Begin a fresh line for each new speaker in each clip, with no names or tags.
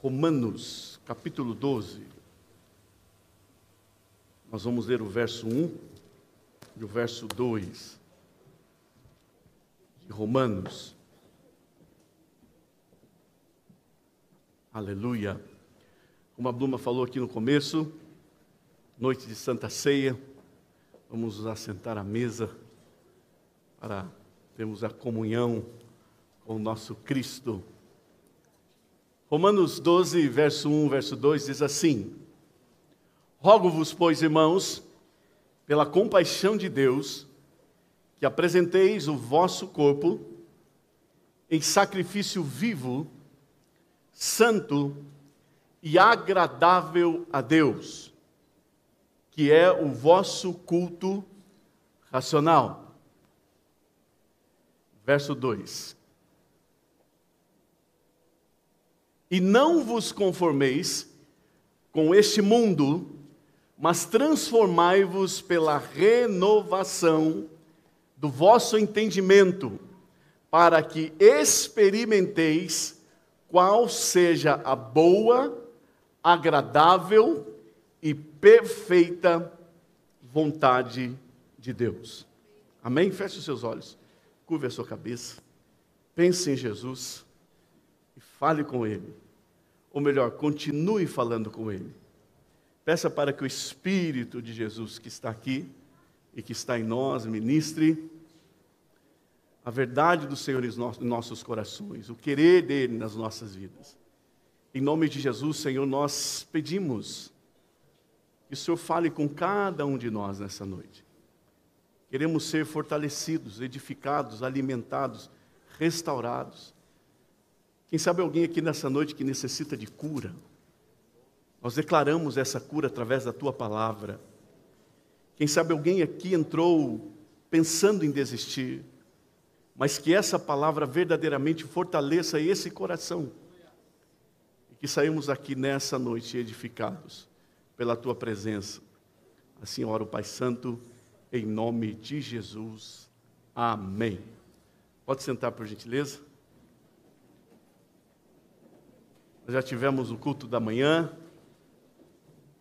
Romanos, capítulo 12. Nós vamos ler o verso 1 e o verso 2 de Romanos. Aleluia. Como a Bluma falou aqui no começo, noite de Santa Ceia, vamos nos assentar à mesa para termos a comunhão com o nosso Cristo. Romanos 12, verso 1, verso 2 diz assim: Rogo-vos, pois, irmãos, pela compaixão de Deus, que apresenteis o vosso corpo em sacrifício vivo, santo e agradável a Deus, que é o vosso culto racional. Verso 2: E não vos conformeis com este mundo, mas transformai-vos pela renovação do vosso entendimento, para que experimenteis qual seja a boa, agradável e perfeita vontade de Deus. Amém? Feche os seus olhos, curve a sua cabeça, pense em Jesus. Fale com Ele. Ou melhor, continue falando com Ele. Peça para que o Espírito de Jesus que está aqui e que está em nós ministre a verdade do Senhor em nossos corações, o querer dele nas nossas vidas. Em nome de Jesus, Senhor, nós pedimos que o Senhor fale com cada um de nós nessa noite. Queremos ser fortalecidos, edificados, alimentados, restaurados. Quem sabe alguém aqui nessa noite que necessita de cura? Nós declaramos essa cura através da tua palavra. Quem sabe alguém aqui entrou pensando em desistir, mas que essa palavra verdadeiramente fortaleça esse coração. E que saímos aqui nessa noite edificados pela tua presença. Assim ora o Pai Santo, em nome de Jesus. Amém. Pode sentar, por gentileza. Nós já tivemos o culto da manhã,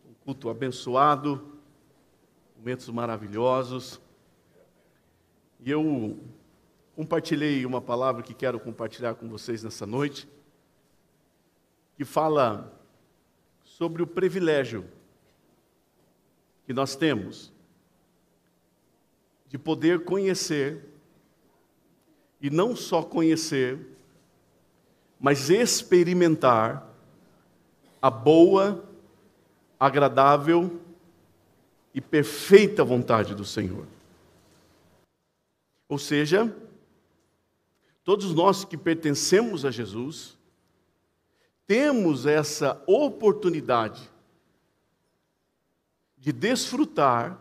um culto abençoado, momentos maravilhosos. E eu compartilhei uma palavra que quero compartilhar com vocês nessa noite, que fala sobre o privilégio que nós temos de poder conhecer, e não só conhecer, mas experimentar a boa, agradável e perfeita vontade do Senhor. Ou seja, todos nós que pertencemos a Jesus, temos essa oportunidade de desfrutar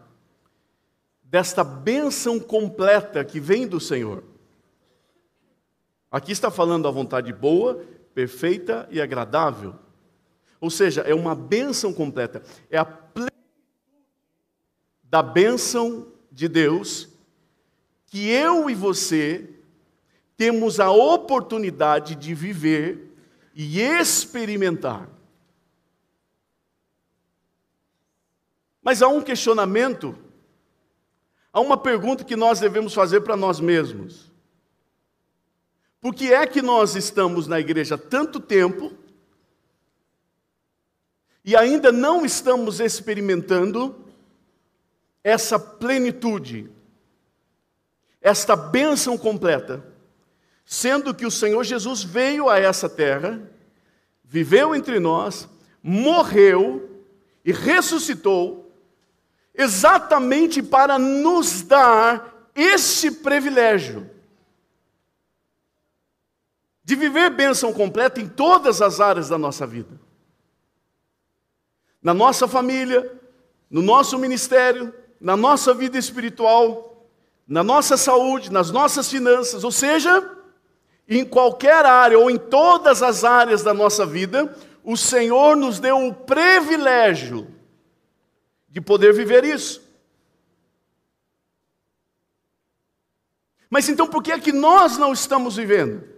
desta bênção completa que vem do Senhor. Aqui está falando a vontade boa, perfeita e agradável. Ou seja, é uma bênção completa. É a plenitude da bênção de Deus que eu e você temos a oportunidade de viver e experimentar. Mas há um questionamento, há uma pergunta que nós devemos fazer para nós mesmos. Por que é que nós estamos na igreja tanto tempo e ainda não estamos experimentando essa plenitude, esta bênção completa, sendo que o Senhor Jesus veio a essa terra, viveu entre nós, morreu e ressuscitou, exatamente para nos dar esse privilégio de viver bênção completa em todas as áreas da nossa vida. Na nossa família, no nosso ministério, na nossa vida espiritual, na nossa saúde, nas nossas finanças, ou seja, em qualquer área ou em todas as áreas da nossa vida, o Senhor nos deu o privilégio de poder viver isso. Mas então por que é que nós não estamos vivendo?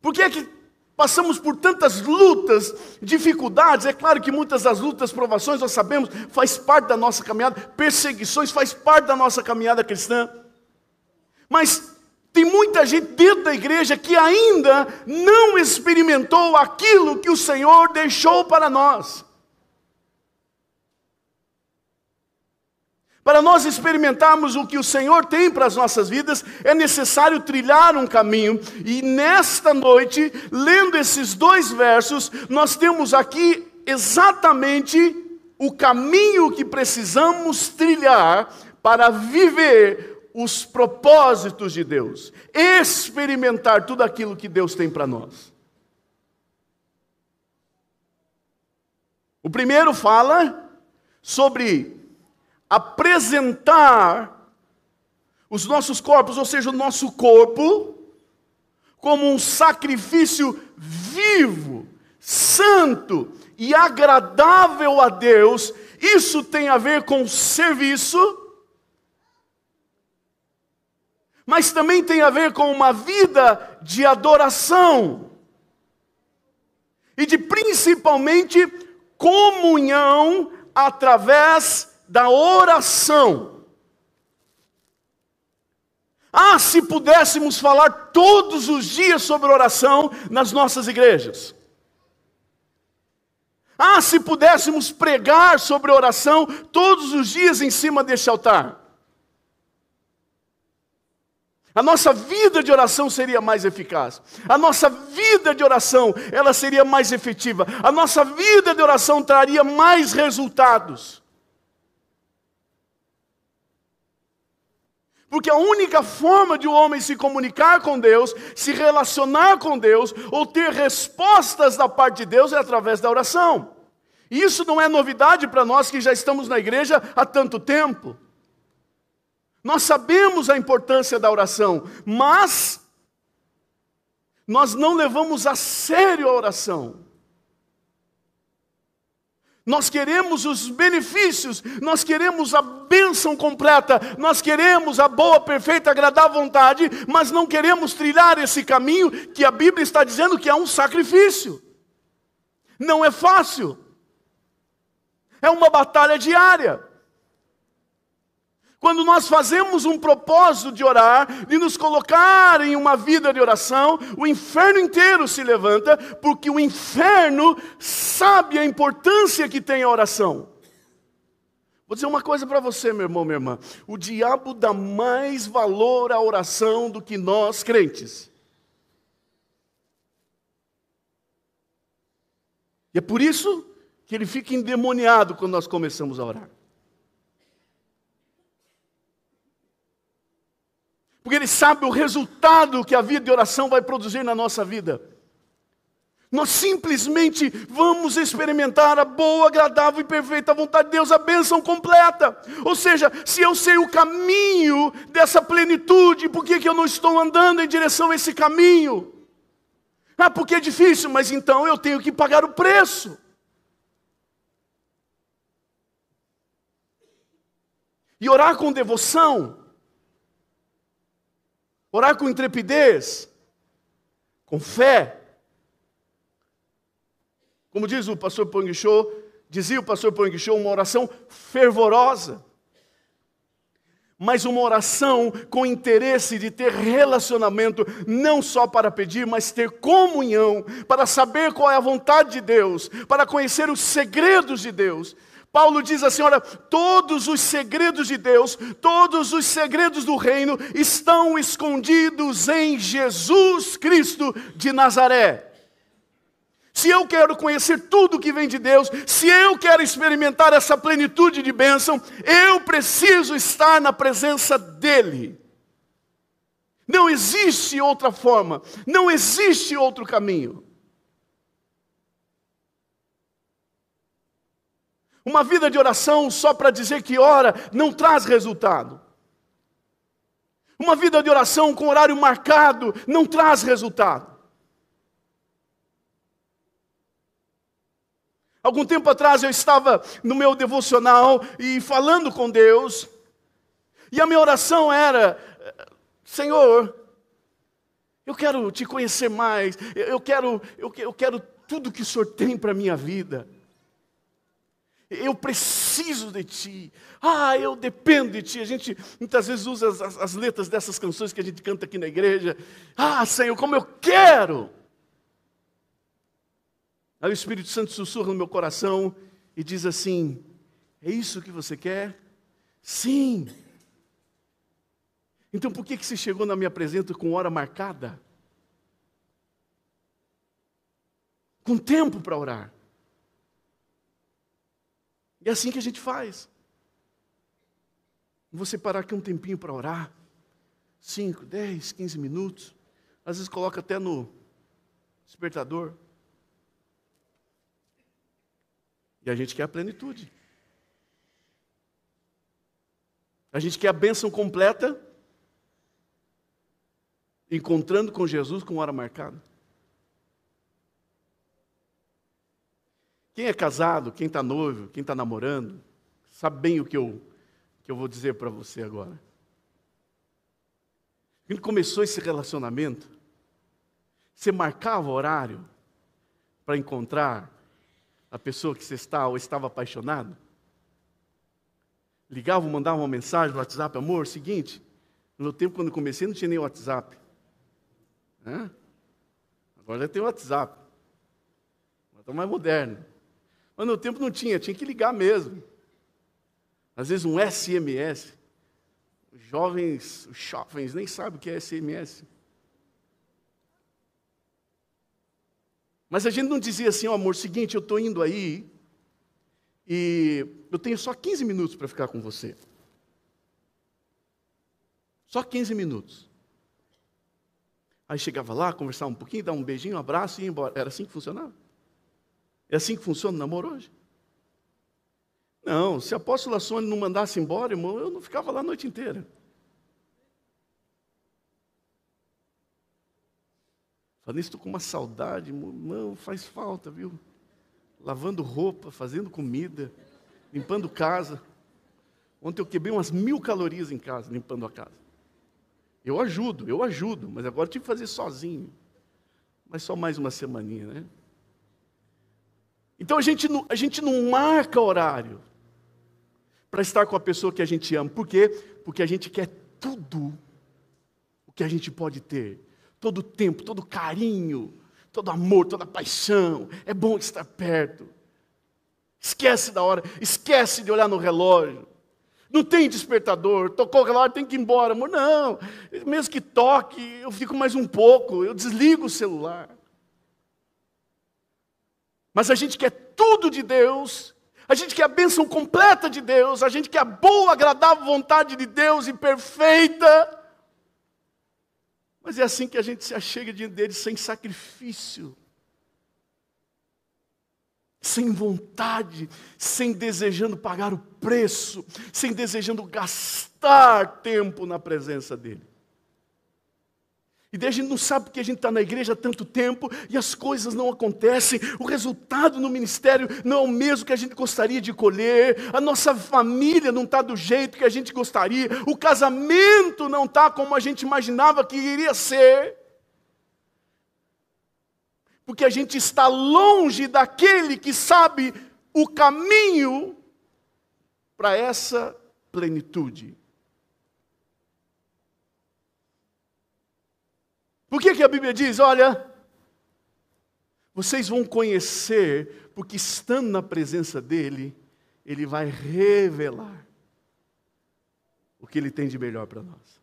Por que é que Passamos por tantas lutas, dificuldades, é claro que muitas das lutas, provações, nós sabemos, faz parte da nossa caminhada, perseguições faz parte da nossa caminhada cristã. Mas tem muita gente dentro da igreja que ainda não experimentou aquilo que o Senhor deixou para nós. Para nós experimentarmos o que o Senhor tem para as nossas vidas, é necessário trilhar um caminho. E nesta noite, lendo esses dois versos, nós temos aqui exatamente o caminho que precisamos trilhar para viver os propósitos de Deus, experimentar tudo aquilo que Deus tem para nós. O primeiro fala sobre apresentar os nossos corpos, ou seja, o nosso corpo, como um sacrifício vivo, santo e agradável a Deus, isso tem a ver com serviço, mas também tem a ver com uma vida de adoração e de principalmente comunhão através da oração. Ah, se pudéssemos falar todos os dias sobre oração nas nossas igrejas. Ah, se pudéssemos pregar sobre oração todos os dias em cima deste altar. A nossa vida de oração seria mais eficaz. A nossa vida de oração, ela seria mais efetiva. A nossa vida de oração traria mais resultados. Porque a única forma de um homem se comunicar com Deus, se relacionar com Deus, ou ter respostas da parte de Deus é através da oração. E isso não é novidade para nós que já estamos na igreja há tanto tempo. Nós sabemos a importância da oração, mas nós não levamos a sério a oração. Nós queremos os benefícios, nós queremos a bênção completa, nós queremos a boa, perfeita, agradável vontade, mas não queremos trilhar esse caminho que a Bíblia está dizendo que é um sacrifício. Não é fácil, é uma batalha diária. Quando nós fazemos um propósito de orar, de nos colocar em uma vida de oração, o inferno inteiro se levanta, porque o inferno sabe a importância que tem a oração. Vou dizer uma coisa para você, meu irmão, minha irmã. O diabo dá mais valor à oração do que nós crentes. E é por isso que ele fica endemoniado quando nós começamos a orar. Porque Ele sabe o resultado que a vida de oração vai produzir na nossa vida. Nós simplesmente vamos experimentar a boa, agradável e perfeita vontade de Deus, a bênção completa. Ou seja, se eu sei o caminho dessa plenitude, por que, que eu não estou andando em direção a esse caminho? Ah, porque é difícil, mas então eu tenho que pagar o preço. E orar com devoção Orar com intrepidez, com fé. Como diz o pastor Pong dizia o pastor Pong uma oração fervorosa. Mas uma oração com interesse de ter relacionamento, não só para pedir, mas ter comunhão, para saber qual é a vontade de Deus, para conhecer os segredos de Deus. Paulo diz assim: olha, todos os segredos de Deus, todos os segredos do reino estão escondidos em Jesus Cristo de Nazaré. Se eu quero conhecer tudo que vem de Deus, se eu quero experimentar essa plenitude de bênção, eu preciso estar na presença dEle. Não existe outra forma, não existe outro caminho. Uma vida de oração só para dizer que ora não traz resultado. Uma vida de oração com horário marcado não traz resultado. Algum tempo atrás eu estava no meu devocional e falando com Deus, e a minha oração era: Senhor, Eu quero te conhecer mais. Eu quero, eu, quero tudo que o Senhor tem para a minha vida. Eu preciso de Ti. Ah, eu dependo de Ti. A gente muitas vezes usa as, as, letras dessas canções que a gente canta aqui na igreja. Ah, Senhor, como eu quero. Aí o Espírito Santo sussurra no meu coração e diz assim: É isso que você quer? Sim. Então por que, que você chegou na minha presença com hora marcada? Com tempo para orar. E é assim que a gente faz. Você parar aqui um tempinho para orar. 5, 10, 15 minutos. Às vezes coloca até no despertador. E a gente quer a plenitude. A gente quer a bênção completa encontrando com Jesus com hora marcada. Quem é casado, quem está noivo, quem está namorando, sabe bem o que eu, que eu vou dizer para você agora. Quando começou esse relacionamento, você marcava horário para encontrar a pessoa que você está ou estava apaixonado? Ligava, mandava uma mensagem no WhatsApp, amor, seguinte, no tempo quando comecei não tinha nem WhatsApp. Hã? Agora já tem WhatsApp. Agora está mais moderno. Mas no tempo não tinha, tinha que ligar mesmo. Às vezes um SMS. Os jovens, os jovens nem sabem o que é SMS. Mas a gente não dizia assim, ó oh, amor, seguinte, eu estou indo aí e eu tenho só 15 minutos para ficar com você. Só 15 minutos. Aí chegava lá, conversava um pouquinho, dava um beijinho, um abraço e ia embora. Era assim que funcionava? É assim que funciona o namoro hoje? Não, se a apóstola Sônia não mandasse embora, irmão, eu não ficava lá a noite inteira. Falei, estou com uma saudade, irmão, faz falta, viu? Lavando roupa, fazendo comida, limpando casa. Ontem eu quebrei umas mil calorias em casa, limpando a casa. Eu ajudo, eu ajudo, mas agora tive que fazer sozinho. Mas só mais uma semaninha, né? Então a gente não, a gente não marca horário para estar com a pessoa que a gente ama. Por quê? Porque a gente quer tudo o que a gente pode ter. Todo o tempo, todo o carinho, todo amor, toda paixão. É bom estar perto. Esquece da hora, esquece de olhar no relógio. Não tem despertador, tocou o relógio, tem que ir embora. Amor, não, mesmo que toque, eu fico mais um pouco, eu desligo o celular. Mas a gente quer tudo de Deus, a gente quer a bênção completa de Deus, a gente quer a boa, agradável vontade de Deus e perfeita. Mas é assim que a gente se achega diante dele sem sacrifício sem vontade, sem desejando pagar o preço, sem desejando gastar tempo na presença dEle. E daí a gente não sabe porque a gente está na igreja há tanto tempo e as coisas não acontecem, o resultado no ministério não é o mesmo que a gente gostaria de colher, a nossa família não está do jeito que a gente gostaria, o casamento não está como a gente imaginava que iria ser. Porque a gente está longe daquele que sabe o caminho para essa plenitude. Por que, que a Bíblia diz: olha, vocês vão conhecer, porque estando na presença dEle, Ele vai revelar o que Ele tem de melhor para nós.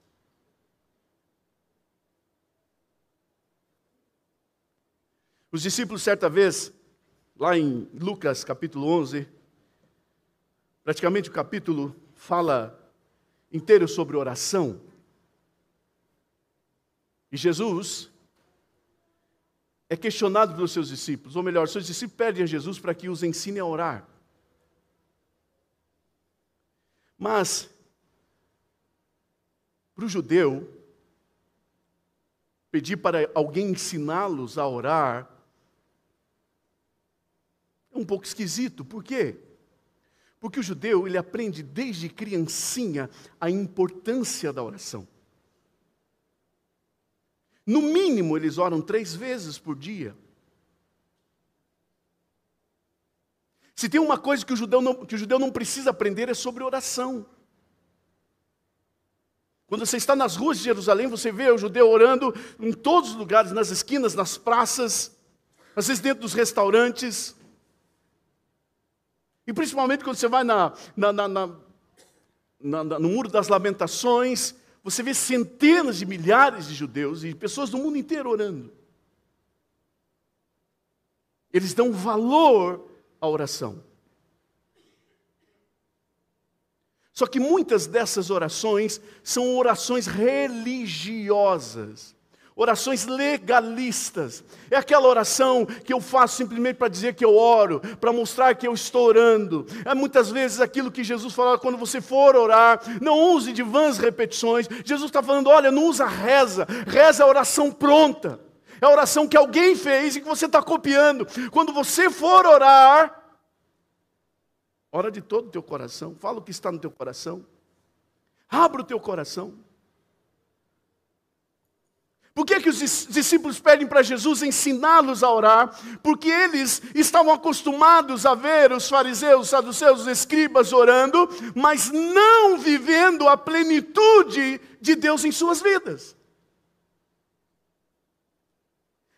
Os discípulos, certa vez, lá em Lucas capítulo 11, praticamente o capítulo fala inteiro sobre oração. E Jesus é questionado pelos seus discípulos, ou melhor, seus discípulos pedem a Jesus para que os ensine a orar. Mas, para o judeu, pedir para alguém ensiná-los a orar um pouco esquisito. Por quê? Porque o judeu, ele aprende desde criancinha a importância da oração. No mínimo, eles oram três vezes por dia. Se tem uma coisa que o judeu não, que o judeu não precisa aprender é sobre oração. Quando você está nas ruas de Jerusalém, você vê o judeu orando em todos os lugares, nas esquinas, nas praças, às vezes dentro dos restaurantes. E principalmente quando você vai na, na, na, na no Muro das Lamentações, você vê centenas de milhares de judeus e pessoas do mundo inteiro orando. Eles dão valor à oração. Só que muitas dessas orações são orações religiosas, orações legalistas. É aquela oração que eu faço simplesmente para dizer que eu oro, para mostrar que eu estou orando. É muitas vezes aquilo que Jesus fala quando você for orar, não use de vãs repetições. Jesus está falando: olha, não usa reza, reza é a oração pronta. É a oração que alguém fez e que você está copiando. Quando você for orar, Ora de todo o teu coração, fala o que está no teu coração. Abra o teu coração. Por que, que os discípulos pedem para Jesus ensiná-los a orar? Porque eles estavam acostumados a ver os fariseus, os saduceus, os escribas orando, mas não vivendo a plenitude de Deus em suas vidas.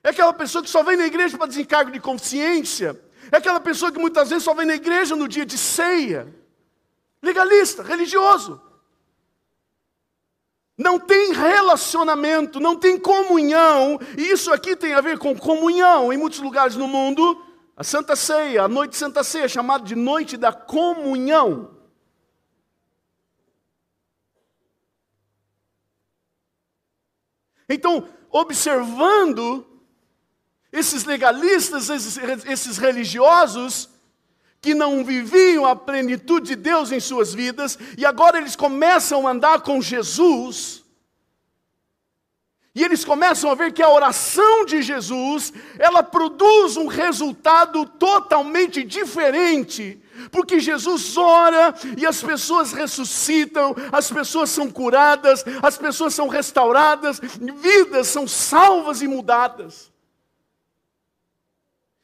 É aquela pessoa que só vem na igreja para desencargo de consciência, é aquela pessoa que muitas vezes só vem na igreja no dia de ceia. Legalista, religioso. Não tem relacionamento, não tem comunhão. E isso aqui tem a ver com comunhão. Em muitos lugares no mundo, a Santa Ceia, a noite de Santa Ceia, é chamada de noite da comunhão. Então, observando esses legalistas, esses, esses religiosos, que não viviam a plenitude de Deus em suas vidas, e agora eles começam a andar com Jesus, e eles começam a ver que a oração de Jesus, ela produz um resultado totalmente diferente, porque Jesus ora e as pessoas ressuscitam, as pessoas são curadas, as pessoas são restauradas, vidas são salvas e mudadas.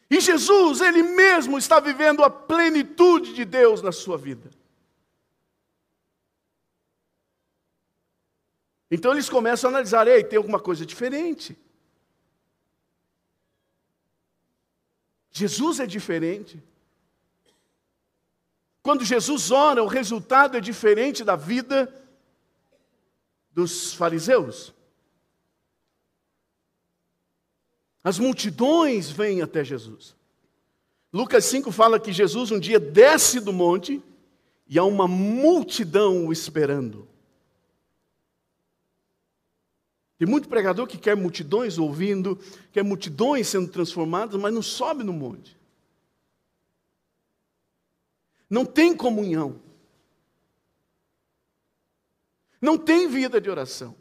E Jesus, Ele mesmo está vivendo a plenitude de Deus na sua vida. Então eles começam a analisar: ei, tem alguma coisa diferente. Jesus é diferente. Quando Jesus ora, o resultado é diferente da vida dos fariseus. As multidões vêm até Jesus. Lucas 5 fala que Jesus um dia desce do monte e há uma multidão o esperando. Tem muito pregador que quer multidões ouvindo, quer multidões sendo transformadas, mas não sobe no monte. Não tem comunhão. Não tem vida de oração.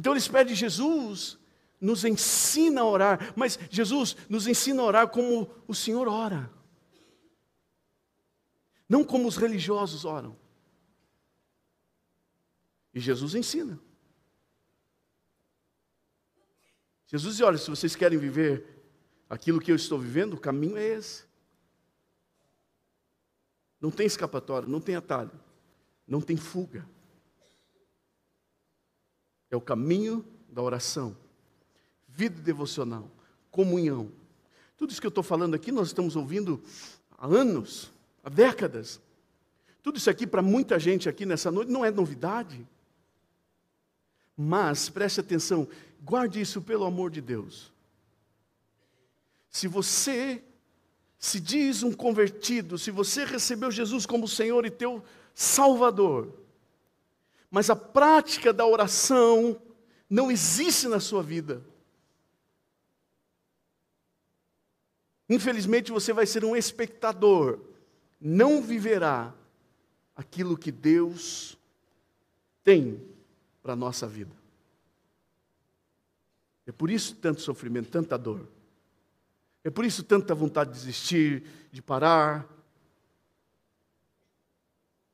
Então eles pedem, Jesus, nos ensina a orar, mas Jesus nos ensina a orar como o Senhor ora, não como os religiosos oram. E Jesus ensina. Jesus diz: olha, se vocês querem viver aquilo que eu estou vivendo, o caminho é esse. Não tem escapatória, não tem atalho, não tem fuga. É o caminho da oração, vida devocional, comunhão. Tudo isso que eu estou falando aqui, nós estamos ouvindo há anos, há décadas. Tudo isso aqui, para muita gente aqui nessa noite, não é novidade. Mas, preste atenção, guarde isso pelo amor de Deus. Se você se diz um convertido, se você recebeu Jesus como Senhor e teu Salvador, mas a prática da oração não existe na sua vida. Infelizmente você vai ser um espectador, não viverá aquilo que Deus tem para a nossa vida. É por isso tanto sofrimento, tanta dor. É por isso tanta vontade de desistir, de parar.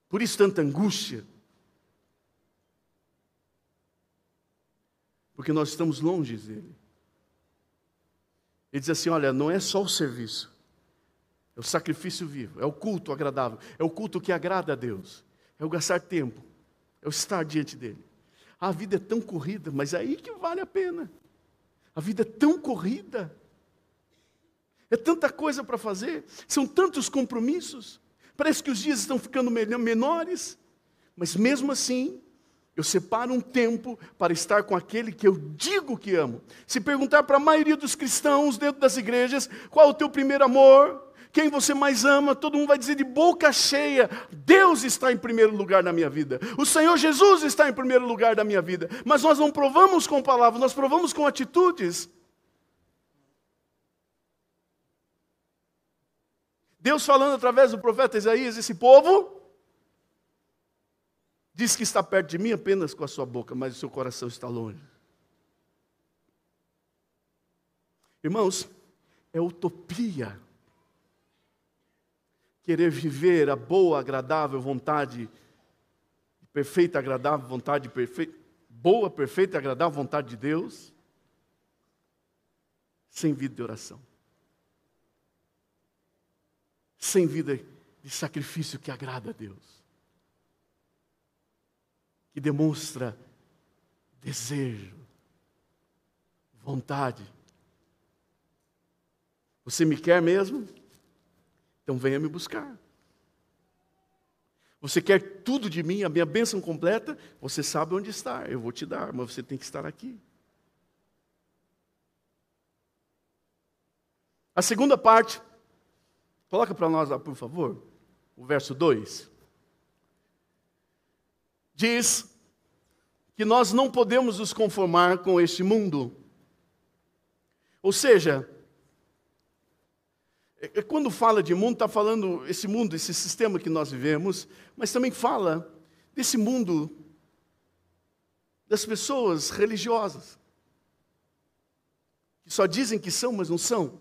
Por isso tanta angústia. Porque nós estamos longe dele. Ele diz assim: olha, não é só o serviço, é o sacrifício vivo, é o culto agradável, é o culto que agrada a Deus, é o gastar tempo, é o estar diante dele. A vida é tão corrida, mas é aí que vale a pena. A vida é tão corrida. É tanta coisa para fazer, são tantos compromissos. Parece que os dias estão ficando menores, mas mesmo assim, eu separo um tempo para estar com aquele que eu digo que amo. Se perguntar para a maioria dos cristãos dentro das igrejas, qual é o teu primeiro amor? Quem você mais ama? Todo mundo vai dizer de boca cheia: Deus está em primeiro lugar na minha vida. O Senhor Jesus está em primeiro lugar da minha vida. Mas nós não provamos com palavras, nós provamos com atitudes. Deus falando através do profeta Isaías, esse povo diz que está perto de mim apenas com a sua boca, mas o seu coração está longe. Irmãos, é utopia querer viver a boa, agradável vontade, perfeita, agradável vontade, perfeita, boa, perfeita, agradável vontade de Deus, sem vida de oração sem vida de sacrifício que agrada a Deus, que demonstra desejo, vontade. Você me quer mesmo? Então venha me buscar. Você quer tudo de mim, a minha bênção completa? Você sabe onde está, eu vou te dar, mas você tem que estar aqui. A segunda parte Coloca para nós lá, por favor, o verso 2. Diz que nós não podemos nos conformar com este mundo. Ou seja, é, é quando fala de mundo, está falando esse mundo, esse sistema que nós vivemos, mas também fala desse mundo das pessoas religiosas, que só dizem que são, mas não são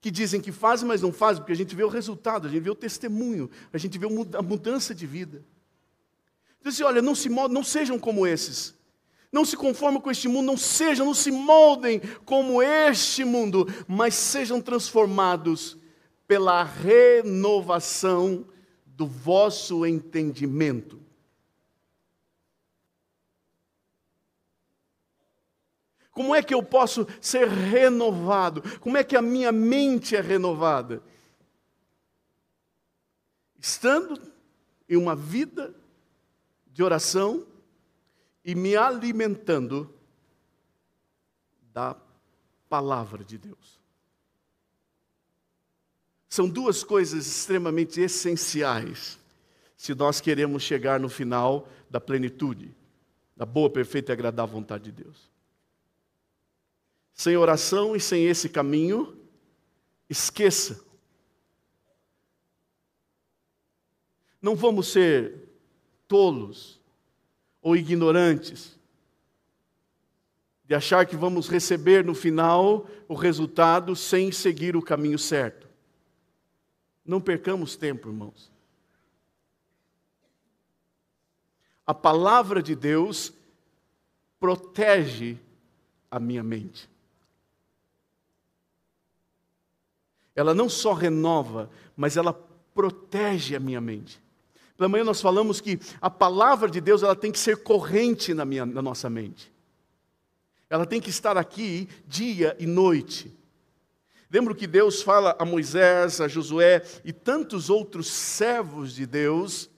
que dizem que fazem, mas não fazem, porque a gente vê o resultado, a gente vê o testemunho, a gente vê a mudança de vida. Diz assim, olha, não se moldem, não sejam como esses. Não se conformem com este mundo, não sejam, não se moldem como este mundo, mas sejam transformados pela renovação do vosso entendimento. Como é que eu posso ser renovado? Como é que a minha mente é renovada? Estando em uma vida de oração e me alimentando da palavra de Deus. São duas coisas extremamente essenciais se nós queremos chegar no final da plenitude, da boa, perfeita e agradável vontade de Deus. Sem oração e sem esse caminho, esqueça. Não vamos ser tolos ou ignorantes de achar que vamos receber no final o resultado sem seguir o caminho certo. Não percamos tempo, irmãos. A palavra de Deus protege a minha mente. ela não só renova, mas ela protege a minha mente. Pela manhã nós falamos que a palavra de Deus ela tem que ser corrente na, minha, na nossa mente. Ela tem que estar aqui dia e noite. Lembro que Deus fala a Moisés, a Josué e tantos outros servos de Deus.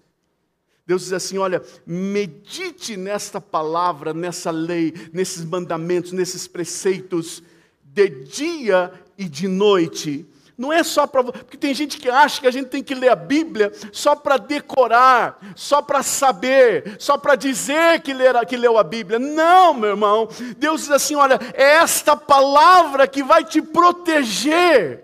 Deus diz assim: olha, medite nesta palavra, nessa lei, nesses mandamentos, nesses preceitos, de dia e de noite, não é só para. Porque tem gente que acha que a gente tem que ler a Bíblia só para decorar, só para saber, só para dizer que, ler, que leu a Bíblia. Não, meu irmão. Deus diz assim: olha, é esta palavra que vai te proteger.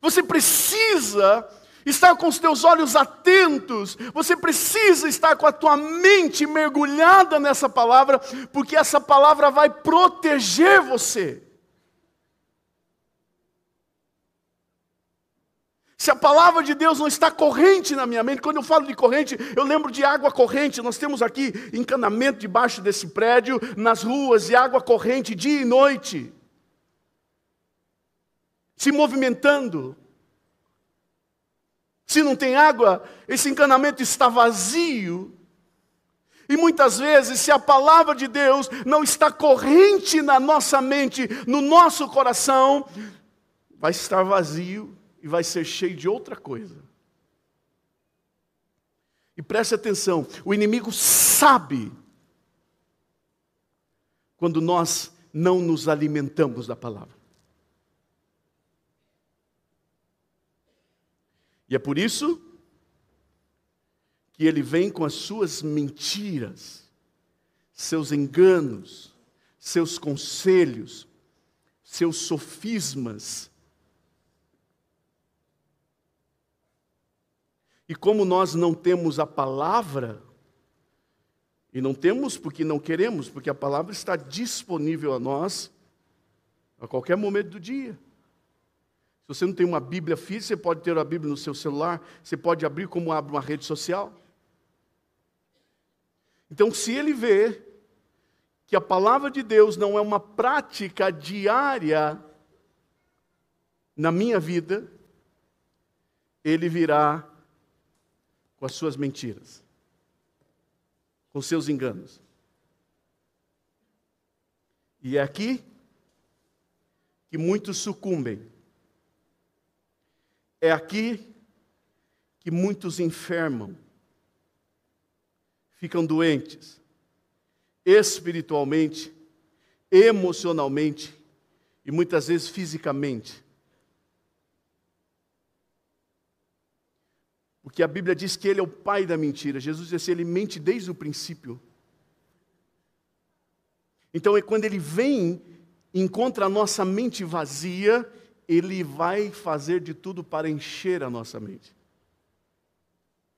Você precisa estar com os teus olhos atentos, você precisa estar com a tua mente mergulhada nessa palavra, porque essa palavra vai proteger você. Se a palavra de Deus não está corrente na minha mente, quando eu falo de corrente, eu lembro de água corrente. Nós temos aqui encanamento debaixo desse prédio, nas ruas, e água corrente dia e noite, se movimentando. Se não tem água, esse encanamento está vazio. E muitas vezes, se a palavra de Deus não está corrente na nossa mente, no nosso coração, vai estar vazio e vai ser cheio de outra coisa. E preste atenção: o inimigo sabe quando nós não nos alimentamos da palavra. E é por isso que ele vem com as suas mentiras, seus enganos, seus conselhos, seus sofismas. E como nós não temos a palavra, e não temos porque não queremos, porque a palavra está disponível a nós a qualquer momento do dia. Se você não tem uma Bíblia física, você pode ter a Bíblia no seu celular, você pode abrir como abre uma rede social. Então, se ele vê que a palavra de Deus não é uma prática diária na minha vida, ele virá com as suas mentiras, com seus enganos. E é aqui que muitos sucumbem. É aqui que muitos enfermam, ficam doentes, espiritualmente, emocionalmente e muitas vezes fisicamente. Porque a Bíblia diz que ele é o pai da mentira. Jesus disse ele mente desde o princípio. Então, é quando ele vem, encontra a nossa mente vazia, ele vai fazer de tudo para encher a nossa mente.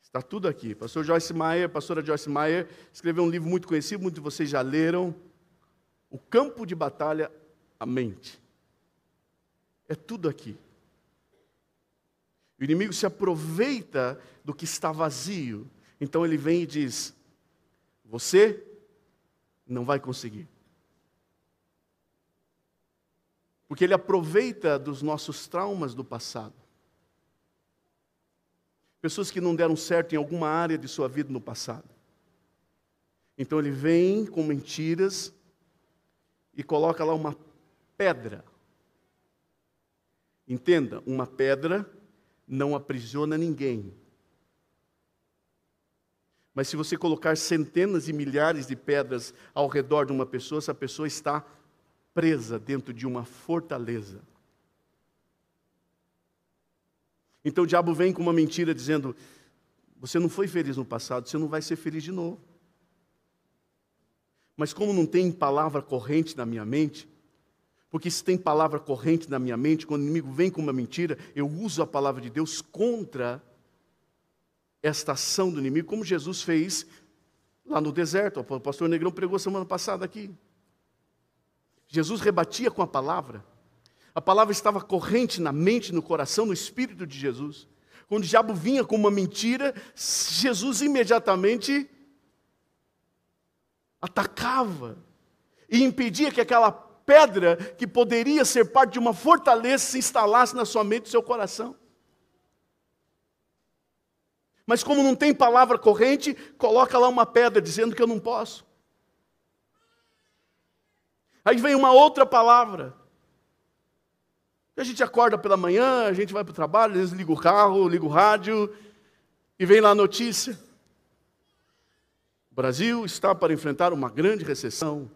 Está tudo aqui. Pastor Joyce Meyer, pastora Joyce Meyer, escreveu um livro muito conhecido, muitos de vocês já leram. O campo de batalha, a mente. É tudo aqui. O inimigo se aproveita do que está vazio. Então ele vem e diz: Você não vai conseguir. Porque ele aproveita dos nossos traumas do passado. Pessoas que não deram certo em alguma área de sua vida no passado. Então ele vem com mentiras e coloca lá uma pedra. Entenda, uma pedra não aprisiona ninguém. Mas se você colocar centenas e milhares de pedras ao redor de uma pessoa, essa pessoa está presa dentro de uma fortaleza. Então o diabo vem com uma mentira dizendo: você não foi feliz no passado, você não vai ser feliz de novo. Mas como não tem palavra corrente na minha mente, porque se tem palavra corrente na minha mente, quando o inimigo vem com uma mentira, eu uso a palavra de Deus contra esta ação do inimigo, como Jesus fez lá no deserto. O pastor Negrão pregou semana passada aqui. Jesus rebatia com a palavra. A palavra estava corrente na mente, no coração, no espírito de Jesus. Quando o diabo vinha com uma mentira, Jesus imediatamente atacava e impedia que aquela pedra que poderia ser parte de uma fortaleza se instalasse na sua mente e no seu coração. Mas como não tem palavra corrente, coloca lá uma pedra dizendo que eu não posso. Aí vem uma outra palavra. A gente acorda pela manhã, a gente vai para o trabalho, às vezes liga o carro, liga o rádio, e vem lá a notícia. O Brasil está para enfrentar uma grande recessão.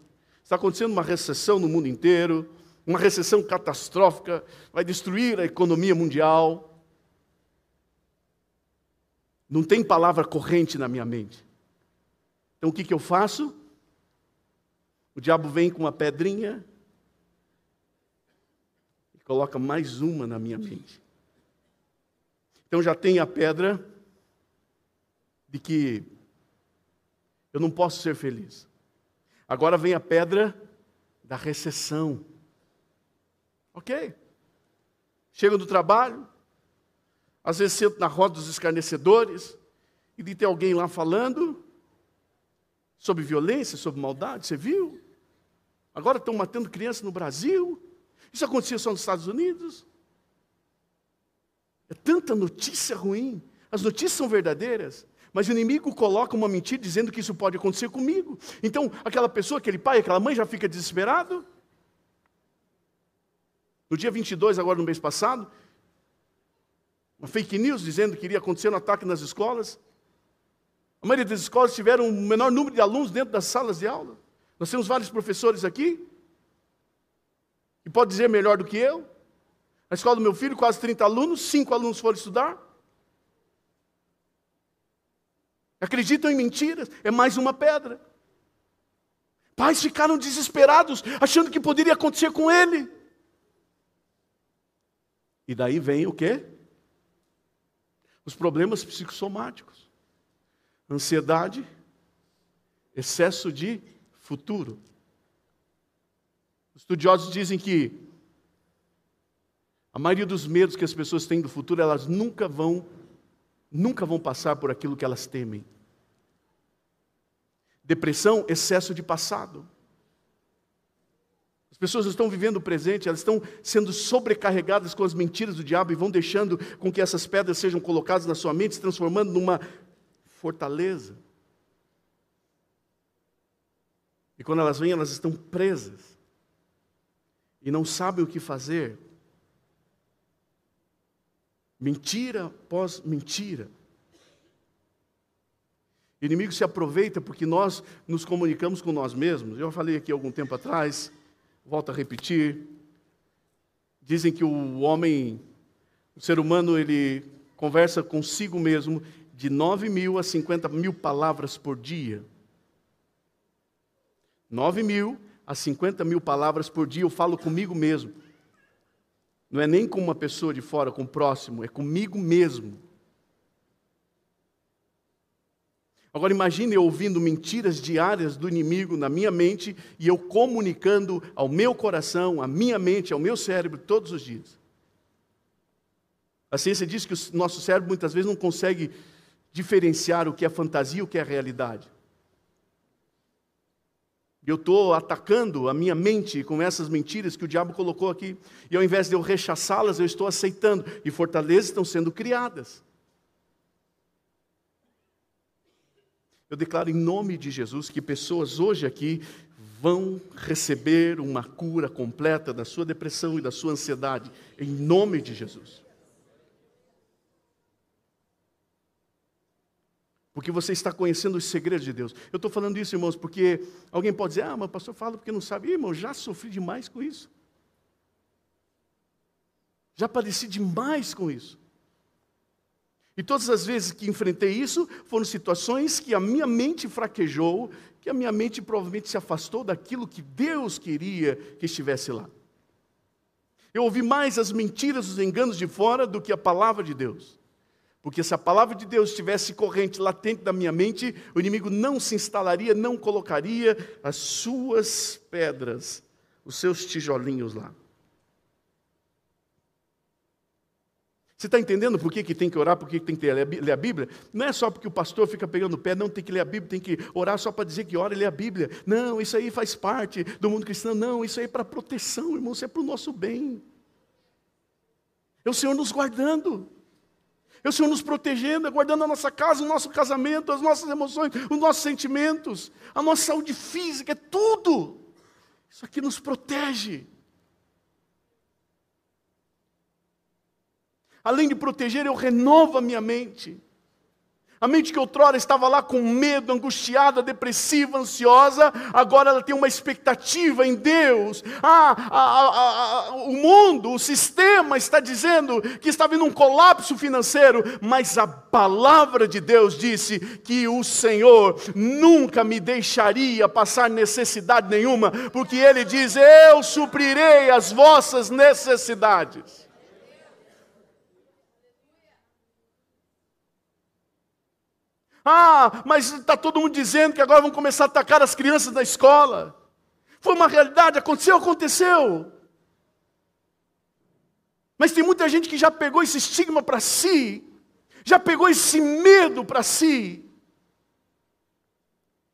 Está acontecendo uma recessão no mundo inteiro, uma recessão catastrófica, vai destruir a economia mundial. Não tem palavra corrente na minha mente. Então o que, que eu faço? O diabo vem com uma pedrinha e coloca mais uma na minha mente. Então já tem a pedra de que eu não posso ser feliz. Agora vem a pedra da recessão. Ok? Chega do trabalho, às vezes sento na roda dos escarnecedores, e de ter alguém lá falando sobre violência, sobre maldade, você viu? Agora estão matando crianças no Brasil. Isso acontecia só nos Estados Unidos. É tanta notícia ruim. As notícias são verdadeiras, mas o inimigo coloca uma mentira dizendo que isso pode acontecer comigo. Então, aquela pessoa, aquele pai, aquela mãe já fica desesperado. No dia 22, agora no mês passado, uma fake news dizendo que iria acontecer um ataque nas escolas. A maioria das escolas tiveram um menor número de alunos dentro das salas de aula. Nós temos vários professores aqui, e pode dizer melhor do que eu. Na escola do meu filho, quase 30 alunos, cinco alunos foram estudar. Acreditam em mentiras, é mais uma pedra. Pais ficaram desesperados, achando que poderia acontecer com ele. E daí vem o quê? Os problemas psicossomáticos. Ansiedade, excesso de futuro. Os estudiosos dizem que a maioria dos medos que as pessoas têm do futuro, elas nunca vão nunca vão passar por aquilo que elas temem. Depressão, excesso de passado. As pessoas estão vivendo o presente, elas estão sendo sobrecarregadas com as mentiras do diabo e vão deixando com que essas pedras sejam colocadas na sua mente, se transformando numa fortaleza. E quando elas vêm, elas estão presas e não sabem o que fazer. Mentira após mentira. O inimigo se aproveita porque nós nos comunicamos com nós mesmos. Eu falei aqui algum tempo atrás, volto a repetir. Dizem que o homem, o ser humano, ele conversa consigo mesmo de 9 mil a 50 mil palavras por dia. 9 mil a 50 mil palavras por dia eu falo comigo mesmo. Não é nem com uma pessoa de fora, com o próximo, é comigo mesmo. Agora imagine eu ouvindo mentiras diárias do inimigo na minha mente e eu comunicando ao meu coração, à minha mente, ao meu cérebro todos os dias. A ciência diz que o nosso cérebro muitas vezes não consegue diferenciar o que é fantasia e o que é realidade. Eu estou atacando a minha mente com essas mentiras que o diabo colocou aqui. E ao invés de eu rechaçá-las, eu estou aceitando. E fortalezas estão sendo criadas. Eu declaro em nome de Jesus que pessoas hoje aqui vão receber uma cura completa da sua depressão e da sua ansiedade. Em nome de Jesus. Porque você está conhecendo os segredos de Deus. Eu estou falando isso, irmãos, porque alguém pode dizer, ah, mas pastor fala porque não sabe. Irmão, já sofri demais com isso. Já padeci demais com isso. E todas as vezes que enfrentei isso, foram situações que a minha mente fraquejou, que a minha mente provavelmente se afastou daquilo que Deus queria que estivesse lá. Eu ouvi mais as mentiras, os enganos de fora do que a palavra de Deus. Porque se a palavra de Deus estivesse corrente, latente da minha mente, o inimigo não se instalaria, não colocaria as suas pedras, os seus tijolinhos lá. Você está entendendo por que, que tem que orar, por que, que tem que ler a Bíblia? Não é só porque o pastor fica pegando o pé, não tem que ler a Bíblia, tem que orar só para dizer que ora e lê a Bíblia. Não, isso aí faz parte do mundo cristão. Não, isso aí é para proteção, irmão, isso é para o nosso bem. É o Senhor nos guardando. É o Senhor nos protegendo, é guardando a nossa casa, o nosso casamento, as nossas emoções, os nossos sentimentos, a nossa saúde física, é tudo. Isso aqui nos protege. Além de proteger, eu renovo a minha mente. A mente que outrora estava lá com medo, angustiada, depressiva, ansiosa, agora ela tem uma expectativa em Deus. Ah, a, a, a, o mundo, o sistema está dizendo que está vindo um colapso financeiro, mas a palavra de Deus disse que o Senhor nunca me deixaria passar necessidade nenhuma, porque Ele diz: Eu suprirei as vossas necessidades. Ah, mas está todo mundo dizendo que agora vão começar a atacar as crianças na escola. Foi uma realidade, aconteceu, aconteceu. Mas tem muita gente que já pegou esse estigma para si, já pegou esse medo para si,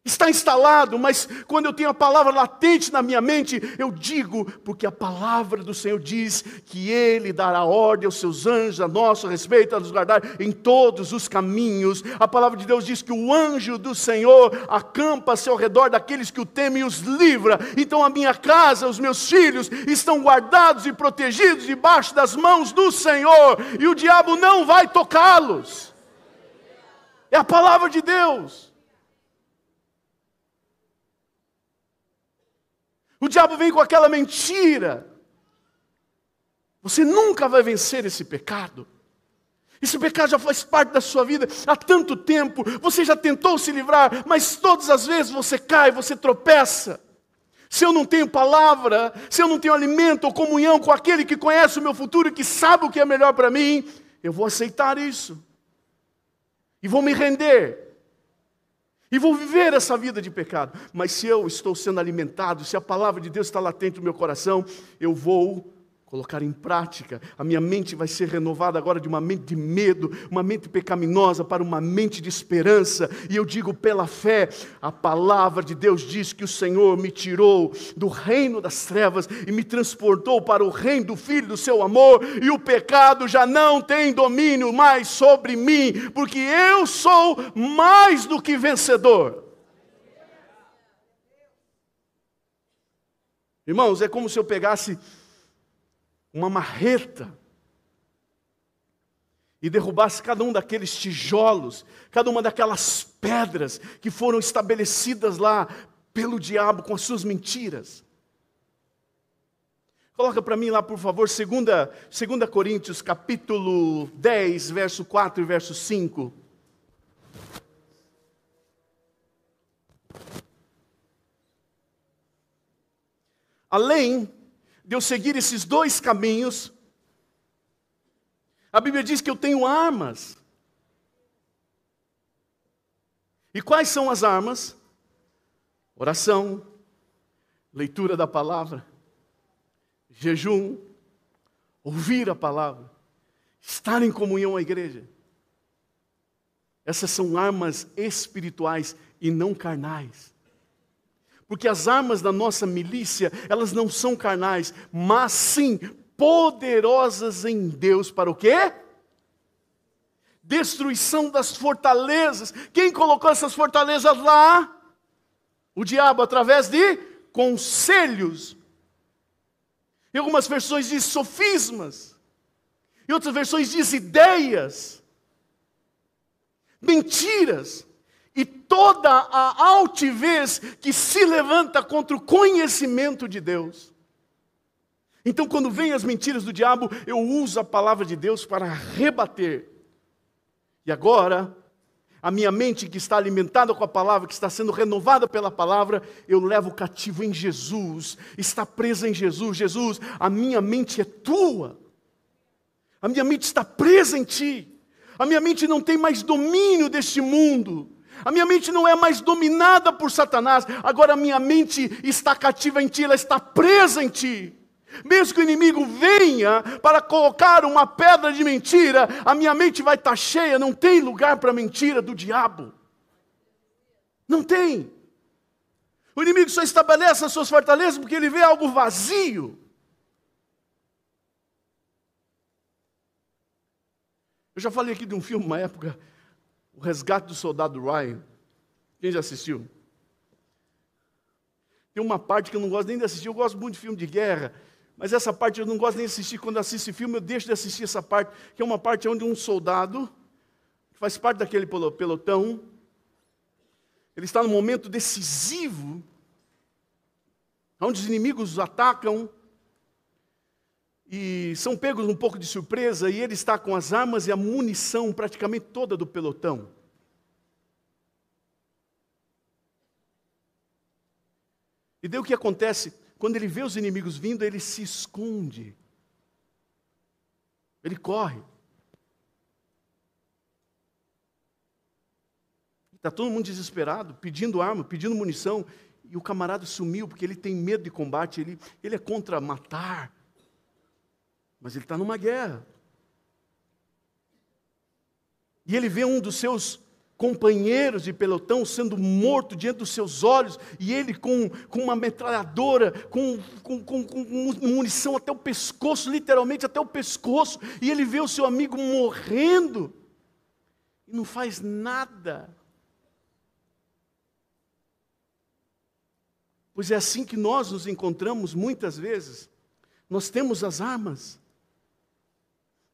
Está instalado, mas quando eu tenho a palavra latente na minha mente, eu digo, porque a palavra do Senhor diz que Ele dará ordem aos seus anjos a nosso respeito, a nos guardar em todos os caminhos. A palavra de Deus diz que o anjo do Senhor acampa-se ao redor daqueles que o temem e os livra. Então a minha casa, os meus filhos estão guardados e protegidos debaixo das mãos do Senhor, e o diabo não vai tocá-los. É a palavra de Deus. O diabo vem com aquela mentira. Você nunca vai vencer esse pecado. Esse pecado já faz parte da sua vida há tanto tempo. Você já tentou se livrar, mas todas as vezes você cai, você tropeça. Se eu não tenho palavra, se eu não tenho alimento ou comunhão com aquele que conhece o meu futuro e que sabe o que é melhor para mim, eu vou aceitar isso. E vou me render. E vou viver essa vida de pecado. Mas se eu estou sendo alimentado, se a palavra de Deus está latente no meu coração, eu vou colocar em prática. A minha mente vai ser renovada agora de uma mente de medo, uma mente pecaminosa para uma mente de esperança. E eu digo pela fé, a palavra de Deus diz que o Senhor me tirou do reino das trevas e me transportou para o reino do filho do seu amor, e o pecado já não tem domínio mais sobre mim, porque eu sou mais do que vencedor. Irmãos, é como se eu pegasse uma marreta e derrubasse cada um daqueles tijolos, cada uma daquelas pedras que foram estabelecidas lá pelo diabo com as suas mentiras. Coloca para mim lá, por favor, 2 Coríntios, capítulo 10, verso 4 e verso 5. Além de eu seguir esses dois caminhos, a Bíblia diz que eu tenho armas. E quais são as armas? Oração, leitura da palavra, jejum, ouvir a palavra, estar em comunhão à igreja. Essas são armas espirituais e não carnais. Porque as armas da nossa milícia, elas não são carnais, mas sim poderosas em Deus para o quê? Destruição das fortalezas. Quem colocou essas fortalezas lá? O diabo, através de conselhos. Em algumas versões diz sofismas. Em outras versões diz ideias. Mentiras e toda a altivez que se levanta contra o conhecimento de Deus. Então, quando vêm as mentiras do diabo, eu uso a palavra de Deus para rebater. E agora, a minha mente que está alimentada com a palavra, que está sendo renovada pela palavra, eu levo cativo em Jesus, está presa em Jesus. Jesus, a minha mente é tua, a minha mente está presa em ti, a minha mente não tem mais domínio deste mundo. A minha mente não é mais dominada por Satanás, agora a minha mente está cativa em ti, ela está presa em ti. Mesmo que o inimigo venha para colocar uma pedra de mentira, a minha mente vai estar cheia, não tem lugar para mentira do diabo. Não tem. O inimigo só estabelece as suas fortalezas porque ele vê algo vazio. Eu já falei aqui de um filme, uma época, o Resgate do Soldado Ryan. Quem já assistiu? Tem uma parte que eu não gosto nem de assistir, eu gosto muito de filme de guerra, mas essa parte eu não gosto nem de assistir. Quando assisto filme, eu deixo de assistir essa parte, que é uma parte onde um soldado, que faz parte daquele pelotão, ele está no momento decisivo, onde os inimigos atacam, e são pegos um pouco de surpresa, e ele está com as armas e a munição praticamente toda do pelotão. E daí o que acontece? Quando ele vê os inimigos vindo, ele se esconde. Ele corre. Está todo mundo desesperado, pedindo arma, pedindo munição. E o camarada sumiu porque ele tem medo de combate, ele, ele é contra matar. Mas ele está numa guerra. E ele vê um dos seus companheiros de pelotão sendo morto diante dos seus olhos, e ele com, com uma metralhadora, com, com, com, com munição até o pescoço, literalmente até o pescoço, e ele vê o seu amigo morrendo, e não faz nada. Pois é assim que nós nos encontramos muitas vezes. Nós temos as armas,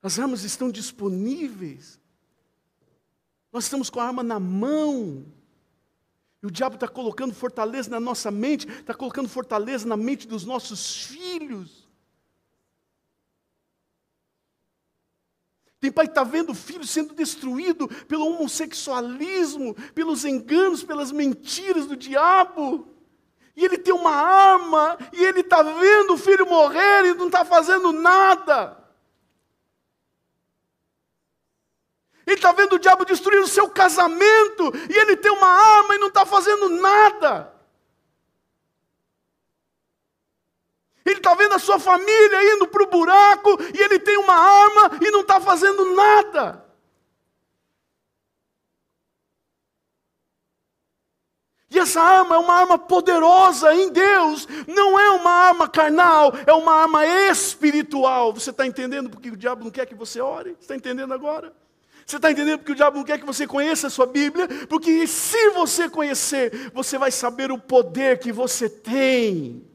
as armas estão disponíveis, nós estamos com a arma na mão. E o diabo está colocando fortaleza na nossa mente, está colocando fortaleza na mente dos nossos filhos. Tem pai que está vendo o filho sendo destruído pelo homossexualismo, pelos enganos, pelas mentiras do diabo. E ele tem uma arma, e ele está vendo o filho morrer e não está fazendo nada. Ele está vendo o diabo destruir o seu casamento, e ele tem uma arma e não está fazendo nada. Ele está vendo a sua família indo para o buraco, e ele tem uma arma e não está fazendo nada. E essa arma é uma arma poderosa em Deus, não é uma arma carnal, é uma arma espiritual. Você está entendendo porque o diabo não quer que você ore? Você está entendendo agora? Você está entendendo porque o diabo não quer que você conheça a sua Bíblia? Porque se você conhecer, você vai saber o poder que você tem.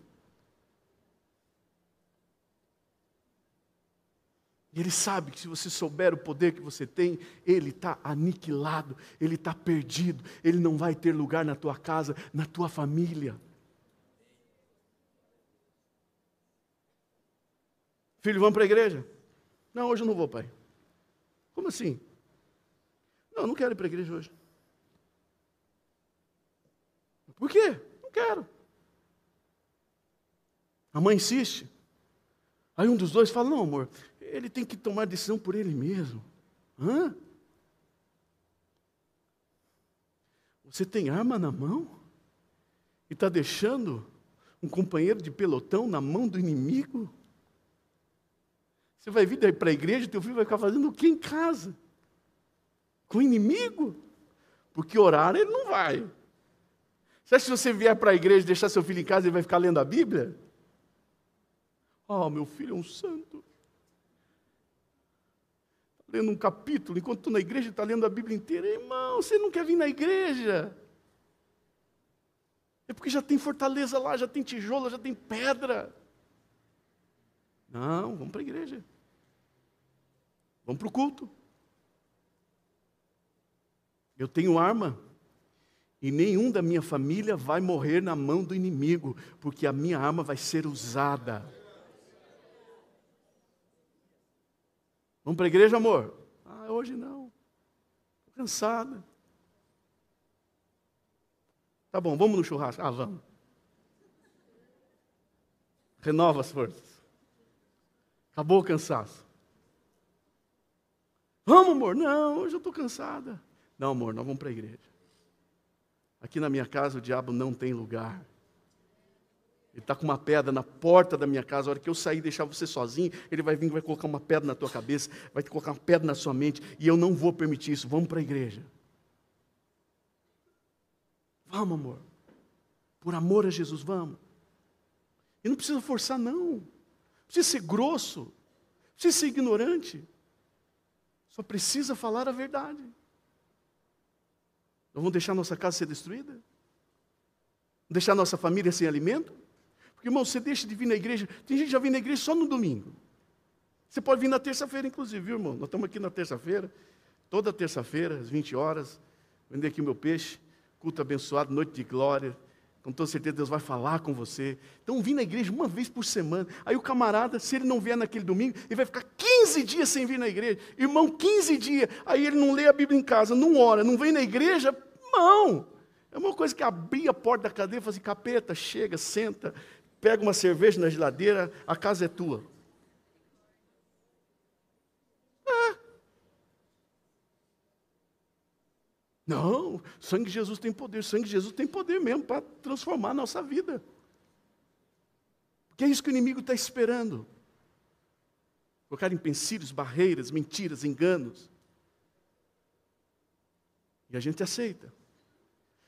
E ele sabe que se você souber o poder que você tem, ele está aniquilado, ele está perdido, ele não vai ter lugar na tua casa, na tua família. Filho, vamos para a igreja? Não, hoje eu não vou, pai. Como assim? Não, não quero ir para a igreja hoje. Por quê? Não quero. A mãe insiste. Aí um dos dois fala: Não, amor, ele tem que tomar decisão por ele mesmo. Hã? Você tem arma na mão? E está deixando um companheiro de pelotão na mão do inimigo? Você vai vir daí para a igreja, teu filho vai ficar fazendo o que em casa? Com o inimigo, porque orar ele não vai. Você acha que se você vier para a igreja e deixar seu filho em casa, ele vai ficar lendo a Bíblia? Oh, meu filho é um santo. Está lendo um capítulo, enquanto estou na igreja, está lendo a Bíblia inteira. Irmão, você não quer vir na igreja? É porque já tem fortaleza lá, já tem tijolo, já tem pedra. Não, vamos para a igreja. Vamos para o culto. Eu tenho arma. E nenhum da minha família vai morrer na mão do inimigo, porque a minha arma vai ser usada. Vamos para a igreja, amor? Ah, hoje não. Estou cansada. Tá bom, vamos no churrasco. Ah, vamos. Renova as forças. Acabou o cansaço. Vamos, amor? Não, hoje eu estou cansada. Não, amor, nós vamos para a igreja. Aqui na minha casa o diabo não tem lugar. Ele está com uma pedra na porta da minha casa. A hora que eu sair e deixar você sozinho, ele vai vir e vai colocar uma pedra na tua cabeça, vai colocar uma pedra na sua mente, e eu não vou permitir isso. Vamos para a igreja. Vamos, amor. Por amor a Jesus, vamos. E não precisa forçar, não. Não precisa ser grosso. Não precisa ser ignorante. Só precisa falar a verdade. Nós vamos deixar nossa casa ser destruída? Deixar nossa família sem alimento? Porque, irmão, você deixa de vir na igreja. Tem gente que já vem na igreja só no domingo. Você pode vir na terça-feira, inclusive, viu, irmão? Nós estamos aqui na terça-feira, toda terça-feira, às 20 horas. Vender aqui o meu peixe, culto abençoado, noite de glória. Com toda certeza Deus vai falar com você. Então vim na igreja uma vez por semana. Aí o camarada, se ele não vier naquele domingo, ele vai ficar 15 dias sem vir na igreja. Irmão, 15 dias. Aí ele não lê a Bíblia em casa, não ora, não vem na igreja. Não. É uma coisa que abrir a porta da cadeia e falar assim, capeta, chega, senta, pega uma cerveja na geladeira, a casa é tua. Não, sangue de Jesus tem poder, sangue de Jesus tem poder mesmo para transformar a nossa vida. Porque é isso que o inimigo está esperando. colocar empecilhos, barreiras, mentiras, enganos. E a gente aceita.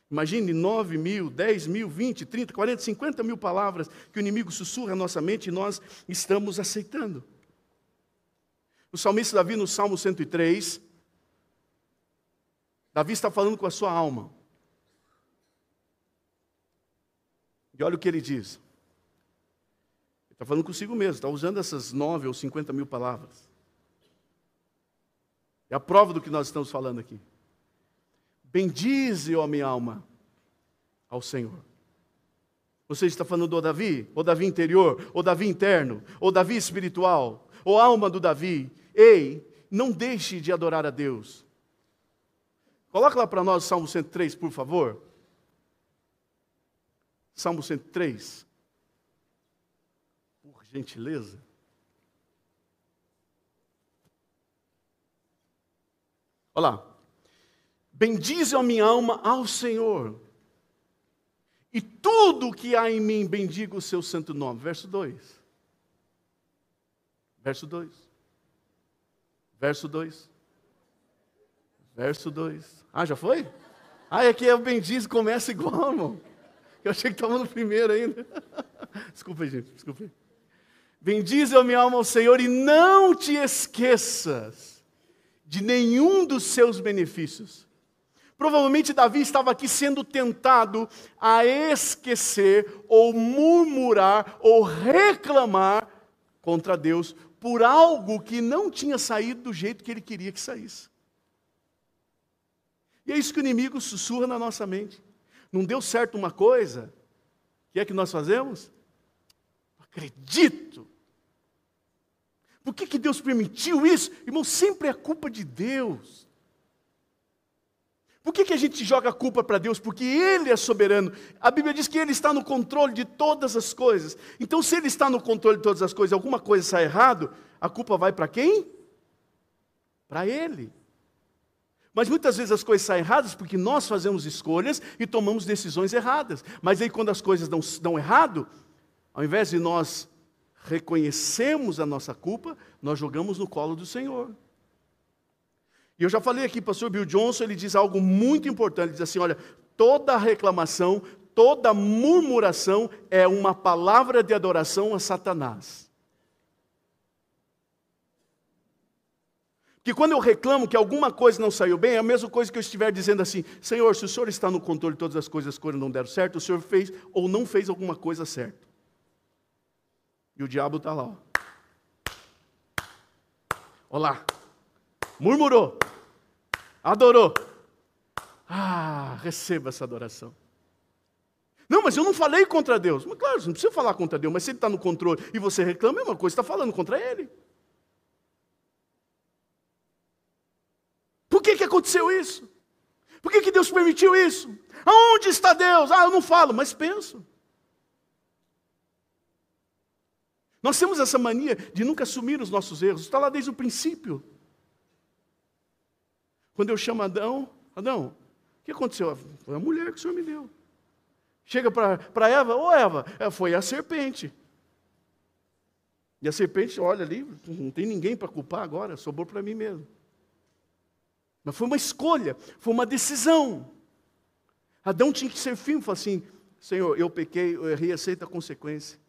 Imagine 9 mil, 10 mil, 20, 30, 40, 50 mil palavras que o inimigo sussurra à nossa mente e nós estamos aceitando. O salmista Davi, no Salmo 103, Davi está falando com a sua alma. E olha o que ele diz. Ele está falando consigo mesmo, está usando essas nove ou cinquenta mil palavras. É a prova do que nós estamos falando aqui. Bendize, ó minha alma, ao Senhor. Você está falando do Davi, ou Davi interior, ou Davi interno, ou Davi espiritual, ou alma do Davi. Ei, não deixe de adorar a Deus. Coloca lá para nós o Salmo 103, por favor. Salmo 103. Por gentileza. Olha lá. Bendize a minha alma ao Senhor. E tudo que há em mim, bendiga o seu santo nome. Verso 2. Verso 2. Verso 2. Verso 2. Ah, já foi? Ah, é que é o bendize começa igual, irmão. Eu achei que estava no primeiro ainda. Desculpa, gente, desculpa. Bendize a minha alma ao Senhor e não te esqueças de nenhum dos seus benefícios. Provavelmente Davi estava aqui sendo tentado a esquecer, ou murmurar, ou reclamar contra Deus por algo que não tinha saído do jeito que ele queria que saísse. E é isso que o inimigo sussurra na nossa mente. Não deu certo uma coisa, o que é que nós fazemos? Acredito. Por que, que Deus permitiu isso? Irmão, sempre é culpa de Deus. Por que, que a gente joga a culpa para Deus? Porque Ele é soberano. A Bíblia diz que Ele está no controle de todas as coisas. Então, se Ele está no controle de todas as coisas, alguma coisa sai errado, a culpa vai para quem? Para Ele. Mas muitas vezes as coisas saem erradas porque nós fazemos escolhas e tomamos decisões erradas. Mas aí quando as coisas dão, dão errado, ao invés de nós reconhecermos a nossa culpa, nós jogamos no colo do Senhor. E eu já falei aqui, pastor Bill Johnson, ele diz algo muito importante, ele diz assim, olha, toda reclamação, toda murmuração é uma palavra de adoração a Satanás. Que quando eu reclamo que alguma coisa não saiu bem, é a mesma coisa que eu estiver dizendo assim: Senhor, se o Senhor está no controle de todas as coisas, as coisas não deram certo, o Senhor fez ou não fez alguma coisa certa. E o diabo está lá. Olá. Murmurou. Adorou. Ah, receba essa adoração. Não, mas eu não falei contra Deus. Mas claro, você não precisa falar contra Deus, mas se ele está no controle e você reclama, é uma coisa, está falando contra ele. Que, que aconteceu isso? Por que, que Deus permitiu isso? Aonde está Deus? Ah, eu não falo, mas penso. Nós temos essa mania de nunca assumir os nossos erros, está lá desde o princípio. Quando eu chamo Adão, Adão, o que aconteceu? Foi a mulher que o Senhor me deu. Chega para Eva, ô Eva, é, foi a serpente. E a serpente olha ali, não tem ninguém para culpar agora, sobrou para mim mesmo. Mas foi uma escolha, foi uma decisão. Adão tinha que ser firme, falar assim: Senhor, eu pequei, eu errei, aceita a consequência.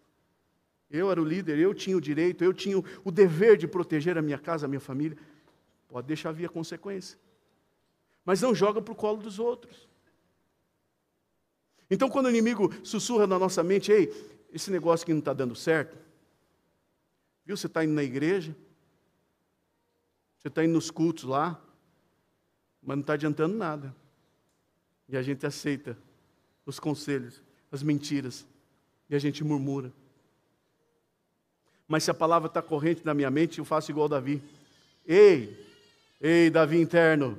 Eu era o líder, eu tinha o direito, eu tinha o dever de proteger a minha casa, a minha família. Pode deixar vir a consequência. Mas não joga para o colo dos outros. Então, quando o inimigo sussurra na nossa mente, ei, esse negócio que não está dando certo, viu? Você está indo na igreja, você está indo nos cultos lá, mas não está adiantando nada. E a gente aceita os conselhos, as mentiras, e a gente murmura. Mas se a palavra está corrente na minha mente, eu faço igual Davi. Ei, ei, Davi interno,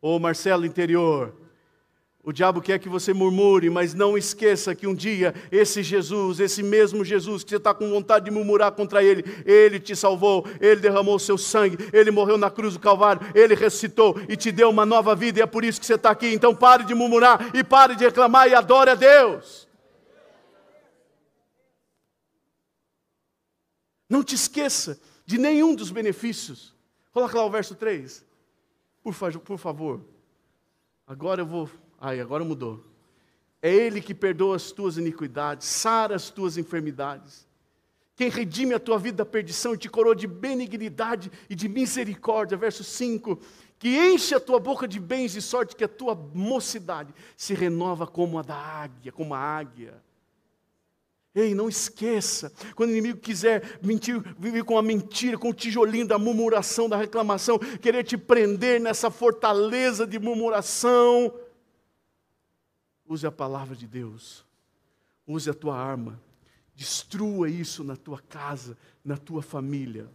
ou Marcelo interior, o diabo quer que você murmure, mas não esqueça que um dia esse Jesus, esse mesmo Jesus que você está com vontade de murmurar contra ele, ele te salvou, ele derramou o seu sangue, ele morreu na cruz do Calvário, ele ressuscitou e te deu uma nova vida, e é por isso que você está aqui. Então pare de murmurar e pare de reclamar e adore a Deus. Não te esqueça de nenhum dos benefícios. Coloca lá o verso 3. Por, por favor. Agora eu vou. Ai, agora mudou. É Ele que perdoa as tuas iniquidades, sara as tuas enfermidades. Quem redime a tua vida da perdição e te coroa de benignidade e de misericórdia. Verso 5 que enche a tua boca de bens de sorte que a tua mocidade se renova como a da águia, como a águia. Ei, não esqueça, quando o inimigo quiser mentir, viver com a mentira, com o tijolinho da murmuração, da reclamação, querer te prender nessa fortaleza de murmuração, use a palavra de Deus, use a tua arma, destrua isso na tua casa, na tua família,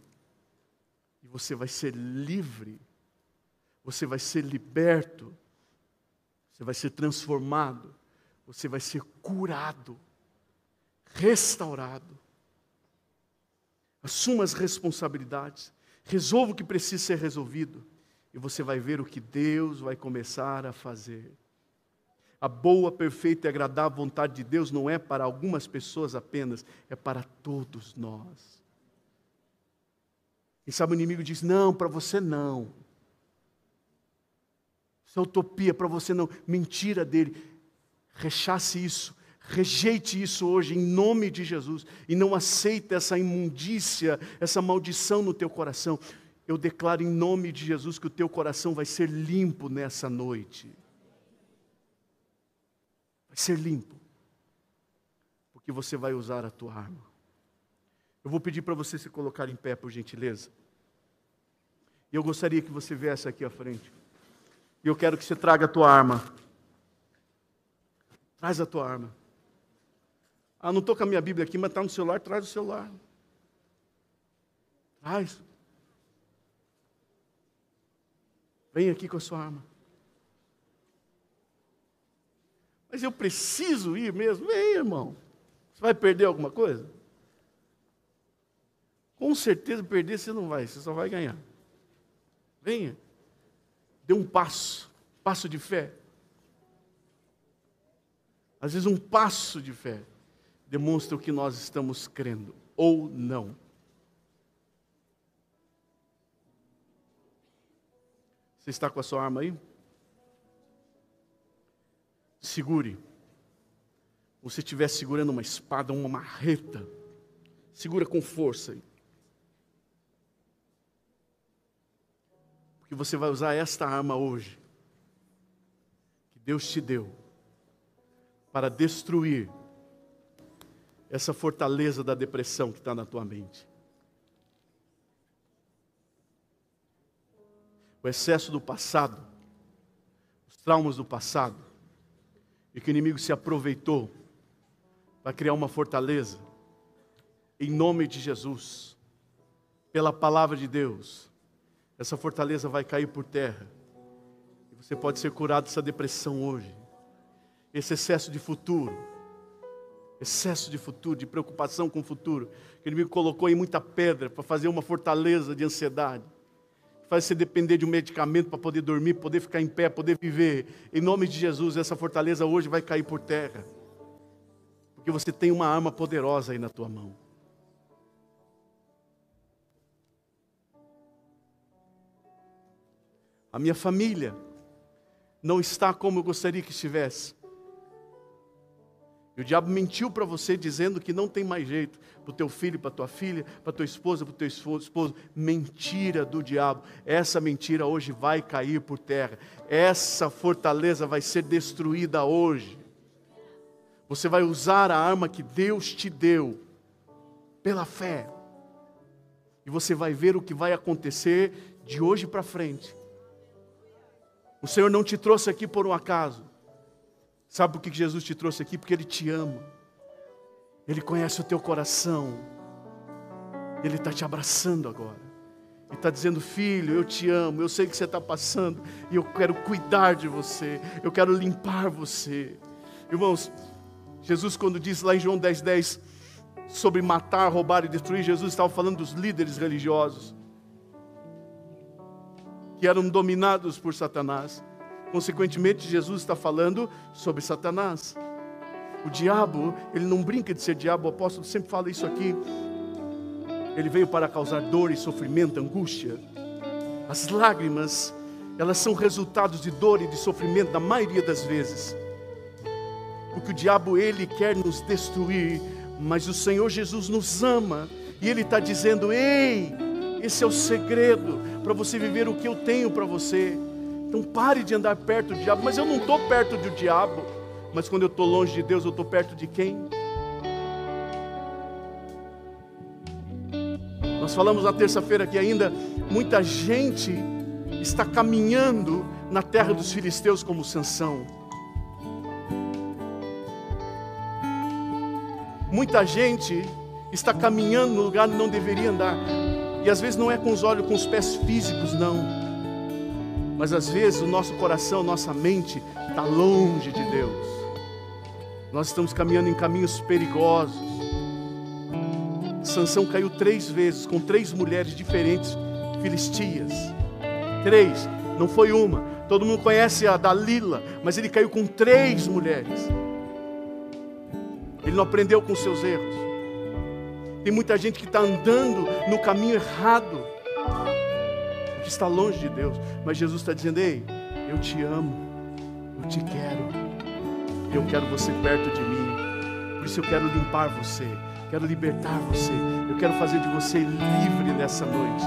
e você vai ser livre. Você vai ser liberto, você vai ser transformado, você vai ser curado, restaurado. Assuma as responsabilidades, resolva o que precisa ser resolvido, e você vai ver o que Deus vai começar a fazer. A boa, perfeita e agradável vontade de Deus não é para algumas pessoas apenas, é para todos nós. E sabe, o inimigo diz: não, para você não. Isso é utopia para você não. Mentira dele. Rechace isso. Rejeite isso hoje em nome de Jesus e não aceite essa imundícia, essa maldição no teu coração. Eu declaro em nome de Jesus que o teu coração vai ser limpo nessa noite. Vai ser limpo. Porque você vai usar a tua arma. Eu vou pedir para você se colocar em pé, por gentileza. E eu gostaria que você viesse aqui à frente. E eu quero que você traga a tua arma. Traz a tua arma. Ah, não estou com a minha Bíblia aqui, mas está no celular, traz o celular. Traz. Vem aqui com a sua arma. Mas eu preciso ir mesmo? Vem, irmão. Você vai perder alguma coisa? Com certeza perder você não vai, você só vai ganhar. Venha dê um passo, passo de fé. Às vezes, um passo de fé demonstra o que nós estamos crendo, ou não. Você está com a sua arma aí? Segure. Você estiver segurando uma espada, uma marreta, segura com força aí. que você vai usar esta arma hoje, que Deus te deu, para destruir essa fortaleza da depressão que está na tua mente. O excesso do passado, os traumas do passado, e que o inimigo se aproveitou para criar uma fortaleza, em nome de Jesus, pela palavra de Deus essa fortaleza vai cair por terra. E você pode ser curado dessa depressão hoje. Esse excesso de futuro. Excesso de futuro, de preocupação com o futuro. Que o inimigo colocou em muita pedra para fazer uma fortaleza de ansiedade. Faz você depender de um medicamento para poder dormir, poder ficar em pé, poder viver. Em nome de Jesus, essa fortaleza hoje vai cair por terra. Porque você tem uma arma poderosa aí na tua mão. A minha família não está como eu gostaria que estivesse. E o diabo mentiu para você dizendo que não tem mais jeito para o teu filho, para tua filha, para tua esposa, para o teu esposo. Mentira do diabo. Essa mentira hoje vai cair por terra. Essa fortaleza vai ser destruída hoje. Você vai usar a arma que Deus te deu pela fé. E você vai ver o que vai acontecer de hoje para frente. O Senhor não te trouxe aqui por um acaso. Sabe por que Jesus te trouxe aqui? Porque Ele te ama. Ele conhece o teu coração. Ele está te abraçando agora. E está dizendo, filho, eu te amo, eu sei que você está passando, e eu quero cuidar de você, eu quero limpar você. Irmãos, Jesus, quando diz lá em João 10,10 10, sobre matar, roubar e destruir, Jesus estava falando dos líderes religiosos que eram dominados por Satanás. Consequentemente, Jesus está falando sobre Satanás. O diabo, ele não brinca de ser diabo, o apóstolo sempre fala isso aqui. ele veio para causar dor e sofrimento, angústia. As lágrimas, elas são resultados de dor e de sofrimento na maioria das vezes. Porque o diabo ele quer nos destruir, mas o Senhor Jesus nos ama e ele está dizendo: ei, esse é o segredo para você viver o que eu tenho para você. Então pare de andar perto do diabo. Mas eu não estou perto do diabo. Mas quando eu estou longe de Deus, eu estou perto de quem? Nós falamos na terça-feira que ainda muita gente está caminhando na terra dos filisteus como Sansão. Muita gente está caminhando no lugar onde não deveria andar. E às vezes não é com os olhos, com os pés físicos, não. Mas às vezes o nosso coração, nossa mente está longe de Deus. Nós estamos caminhando em caminhos perigosos. Sansão caiu três vezes com três mulheres diferentes filistias. Três, não foi uma. Todo mundo conhece a Dalila, mas ele caiu com três mulheres. Ele não aprendeu com seus erros. Tem muita gente que está andando no caminho errado, que está longe de Deus. Mas Jesus está dizendo: Ei, eu te amo, eu te quero, eu quero você perto de mim. Por isso eu quero limpar você quero libertar você, eu quero fazer de você livre nessa noite.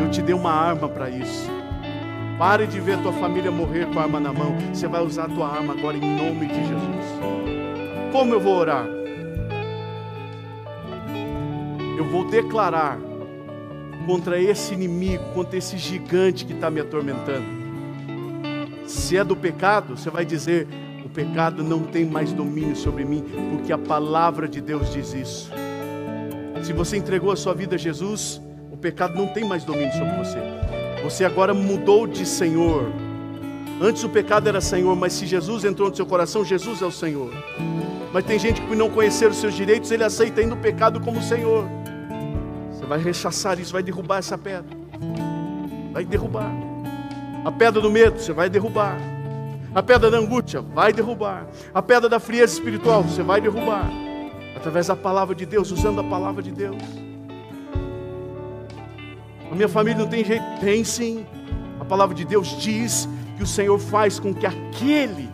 Eu te dei uma arma para isso. Pare de ver tua família morrer com a arma na mão. Você vai usar a tua arma agora em nome de Jesus. Como eu vou orar? Eu vou declarar contra esse inimigo, contra esse gigante que está me atormentando. Se é do pecado, você vai dizer: o pecado não tem mais domínio sobre mim, porque a palavra de Deus diz isso. Se você entregou a sua vida a Jesus, o pecado não tem mais domínio sobre você. Você agora mudou de Senhor. Antes o pecado era Senhor, mas se Jesus entrou no seu coração, Jesus é o Senhor. Mas tem gente que por não conhecer os seus direitos, ele aceita ainda o pecado como Senhor. Você vai rechaçar isso, vai derrubar essa pedra. Vai derrubar. A pedra do medo, você vai derrubar. A pedra da angústia vai derrubar. A pedra da frieza espiritual você vai derrubar. Através da palavra de Deus, usando a palavra de Deus. A minha família não tem jeito? Tem sim. A palavra de Deus diz que o Senhor faz com que aquele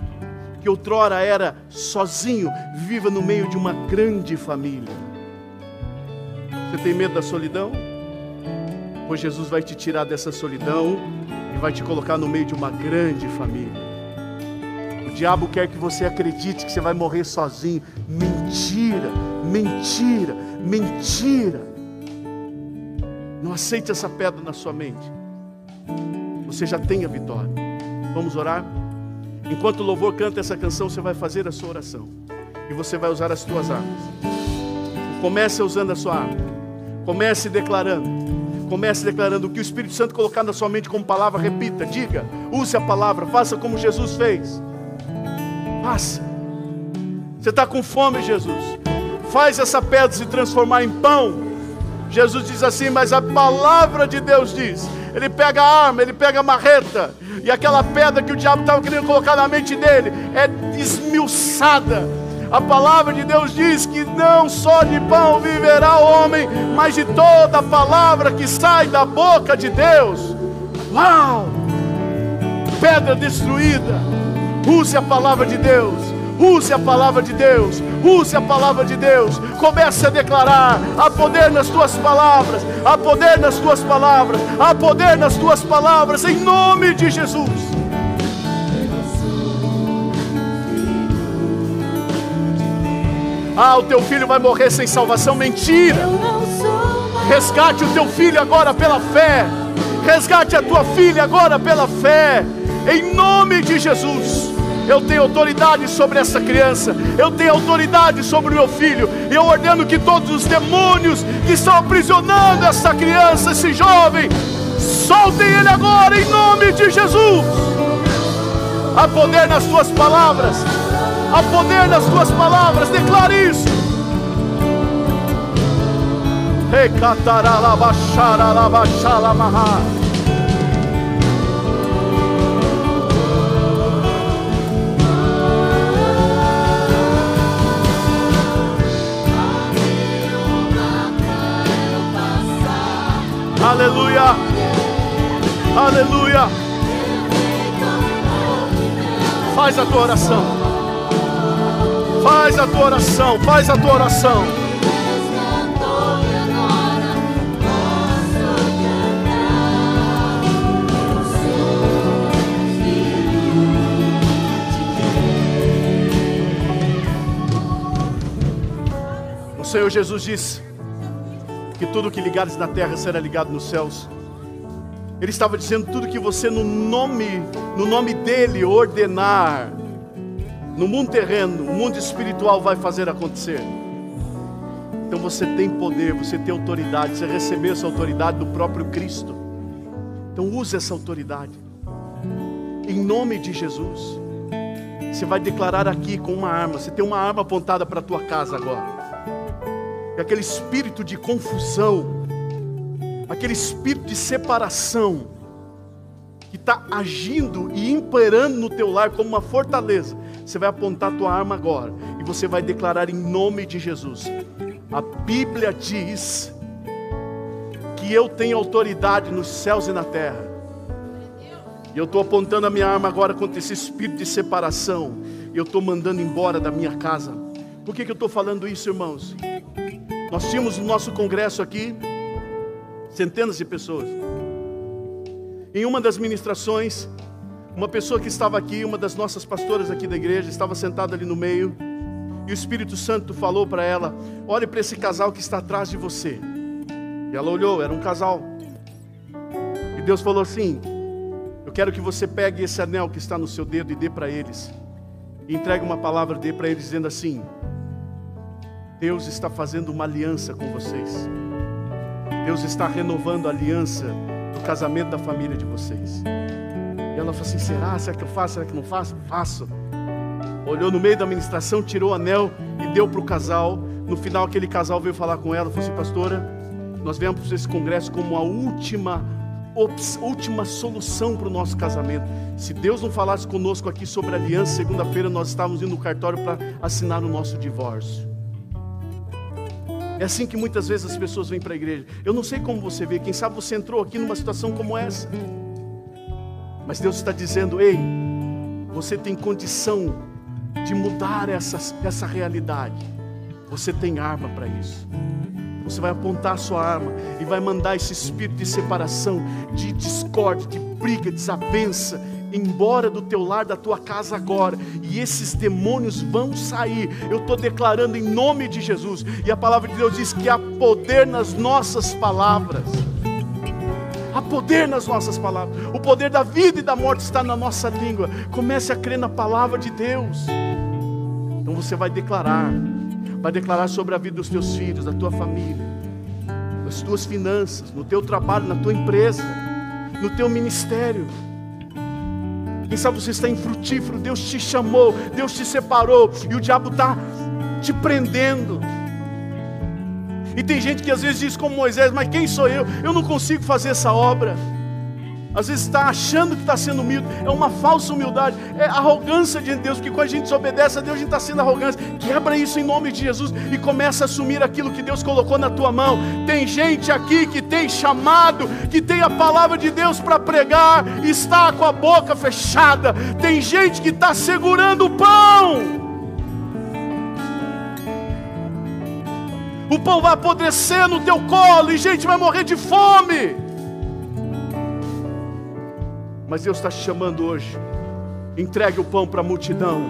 que outrora era sozinho viva no meio de uma grande família. Você tem medo da solidão? Pois Jesus vai te tirar dessa solidão e vai te colocar no meio de uma grande família diabo quer que você acredite que você vai morrer sozinho. Mentira, mentira, mentira. Não aceite essa pedra na sua mente. Você já tem a vitória. Vamos orar? Enquanto o louvor canta essa canção, você vai fazer a sua oração. E você vai usar as suas armas. Comece usando a sua arma. Comece declarando. Comece declarando o que o Espírito Santo colocar na sua mente como palavra, repita, diga, use a palavra, faça como Jesus fez. Faça. Você está com fome, Jesus. Faz essa pedra se transformar em pão. Jesus diz assim, mas a palavra de Deus diz. Ele pega a arma, ele pega a marreta, e aquela pedra que o diabo estava querendo colocar na mente dele é esmiuçada. A palavra de Deus diz que não só de pão viverá o homem, mas de toda a palavra que sai da boca de Deus. Uau! Pedra destruída Use a palavra de Deus. Use a palavra de Deus. Use a palavra de Deus. Comece a declarar: há poder nas tuas palavras. Há poder nas tuas palavras. Há poder nas tuas palavras. Em nome de Jesus. Ah, o teu filho vai morrer sem salvação. Mentira. Resgate o teu filho agora pela fé. Resgate a tua filha agora pela fé. Em nome de Jesus. Eu tenho autoridade sobre essa criança. Eu tenho autoridade sobre o meu filho. E eu ordeno que todos os demônios que estão aprisionando essa criança, esse jovem, soltem ele agora em nome de Jesus. Há poder nas tuas palavras. Há poder nas tuas palavras. Declare isso. Aleluia. Aleluia. Faz a tua oração. Faz a tua oração. Faz a tua oração. Senhor Jesus disse que tudo que ligares na terra será ligado nos céus. Ele estava dizendo tudo que você no nome, no nome dele ordenar no mundo terreno, no mundo espiritual vai fazer acontecer. Então você tem poder, você tem autoridade, você recebeu essa autoridade do próprio Cristo. Então use essa autoridade. Em nome de Jesus. Você vai declarar aqui com uma arma. Você tem uma arma apontada para a tua casa agora e aquele espírito de confusão, aquele espírito de separação, que está agindo e imperando no teu lar como uma fortaleza, você vai apontar a tua arma agora e você vai declarar em nome de Jesus. A Bíblia diz que eu tenho autoridade nos céus e na terra. E eu estou apontando a minha arma agora contra esse espírito de separação. E eu estou mandando embora da minha casa. Por que, que eu estou falando isso, irmãos? Nós tínhamos no nosso congresso aqui centenas de pessoas. Em uma das ministrações, uma pessoa que estava aqui, uma das nossas pastoras aqui da igreja, estava sentada ali no meio, e o Espírito Santo falou para ela: Olhe para esse casal que está atrás de você. E ela olhou, era um casal. E Deus falou assim: Eu quero que você pegue esse anel que está no seu dedo e dê para eles. E entregue uma palavra, dê para eles, dizendo assim: Deus está fazendo uma aliança com vocês. Deus está renovando a aliança do casamento da família de vocês. E ela falou assim: será? Será que eu faço? Será que não faço? Faço. Olhou no meio da administração, tirou o anel e deu para o casal. No final, aquele casal veio falar com ela, falou assim: Pastora, nós viemos para esse congresso como a última, última solução para o nosso casamento. Se Deus não falasse conosco aqui sobre a aliança, segunda-feira nós estávamos indo no cartório para assinar o nosso divórcio. É assim que muitas vezes as pessoas vêm para a igreja. Eu não sei como você vê, quem sabe você entrou aqui numa situação como essa. Mas Deus está dizendo: ei, você tem condição de mudar essa, essa realidade. Você tem arma para isso. Você vai apontar a sua arma e vai mandar esse espírito de separação, de discórdia, de briga, desavença, embora do teu lar, da tua casa agora, e esses demônios vão sair. Eu estou declarando em nome de Jesus, e a palavra de Deus diz que há poder nas nossas palavras. Poder nas nossas palavras. O poder da vida e da morte está na nossa língua. Comece a crer na palavra de Deus. Então você vai declarar, vai declarar sobre a vida dos teus filhos, da tua família, das tuas finanças, no teu trabalho, na tua empresa, no teu ministério. Quem sabe você está infrutífero, Deus te chamou, Deus te separou e o diabo está te prendendo. E tem gente que às vezes diz como Moisés, mas quem sou eu? Eu não consigo fazer essa obra. Às vezes está achando que está sendo humilde, é uma falsa humildade, é arrogância de Deus, porque quando a gente desobedece a Deus, a gente está sendo arrogante. Quebra isso em nome de Jesus e começa a assumir aquilo que Deus colocou na tua mão. Tem gente aqui que tem chamado, que tem a palavra de Deus para pregar, está com a boca fechada. Tem gente que está segurando o pão. O pão vai apodrecer no teu colo e gente vai morrer de fome. Mas Deus está te chamando hoje. Entregue o pão para a multidão.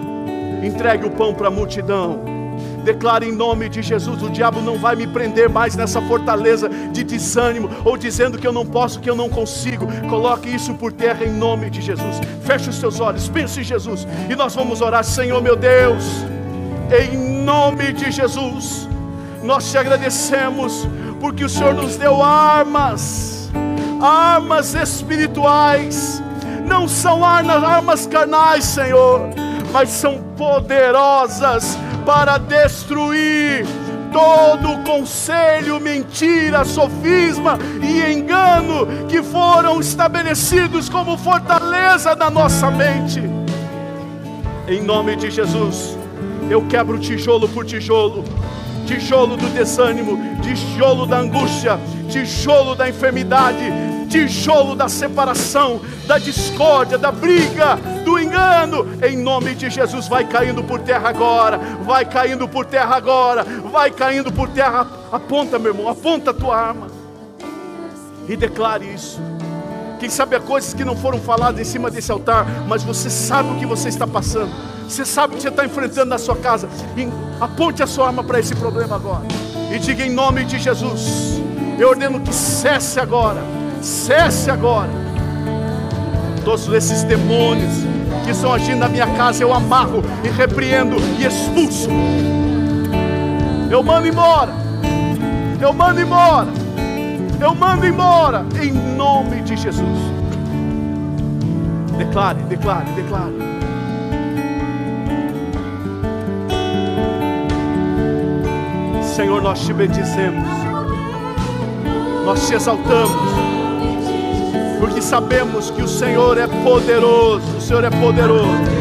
Entregue o pão para a multidão. Declare em nome de Jesus: o diabo não vai me prender mais nessa fortaleza de desânimo, ou dizendo que eu não posso, que eu não consigo. Coloque isso por terra em nome de Jesus. Feche os seus olhos, pense em Jesus, e nós vamos orar, Senhor meu Deus, em nome de Jesus. Nós te agradecemos, porque o Senhor nos deu armas, armas espirituais não são armas carnais, Senhor, mas são poderosas para destruir todo conselho, mentira, sofisma e engano que foram estabelecidos como fortaleza da nossa mente. Em nome de Jesus, eu quebro tijolo por tijolo tijolo do desânimo, tijolo da angústia, tijolo da enfermidade, tijolo da separação, da discórdia, da briga, do engano, em nome de Jesus, vai caindo por terra agora, vai caindo por terra agora, vai caindo por terra. Aponta, meu irmão, aponta a tua arma e declare isso. Quem sabe há coisas que não foram faladas em cima desse altar, mas você sabe o que você está passando, você sabe o que você está enfrentando na sua casa. E aponte a sua arma para esse problema agora e diga em nome de Jesus: eu ordeno que cesse agora, cesse agora. Todos esses demônios que estão agindo na minha casa, eu amarro e repreendo e expulso. Eu mando embora, eu mando embora. Eu mando embora em nome de Jesus. Declare, declare, declare. Senhor, nós te bendizemos, nós te exaltamos, porque sabemos que o Senhor é poderoso, o Senhor é poderoso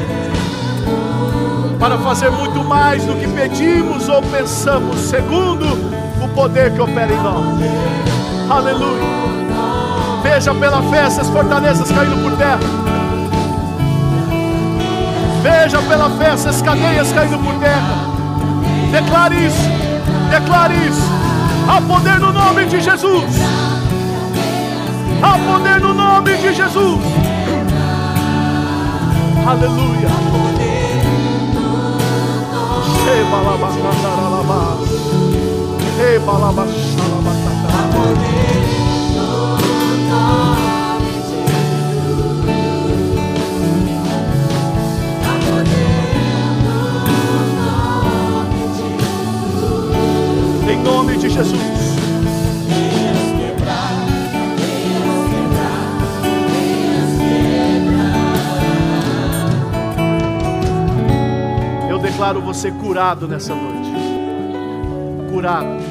para fazer muito mais do que pedimos ou pensamos, segundo poder que opera em nós. Aleluia. Veja pela fé essas fortalezas caindo por terra. Veja pela fé essas cadeias caindo por terra. Declare isso. Declare isso. Há poder no nome de Jesus. Há poder no nome de Jesus. Aleluia. Sheba la em nome de Jesus. Declaro você curado nessa noite. Curado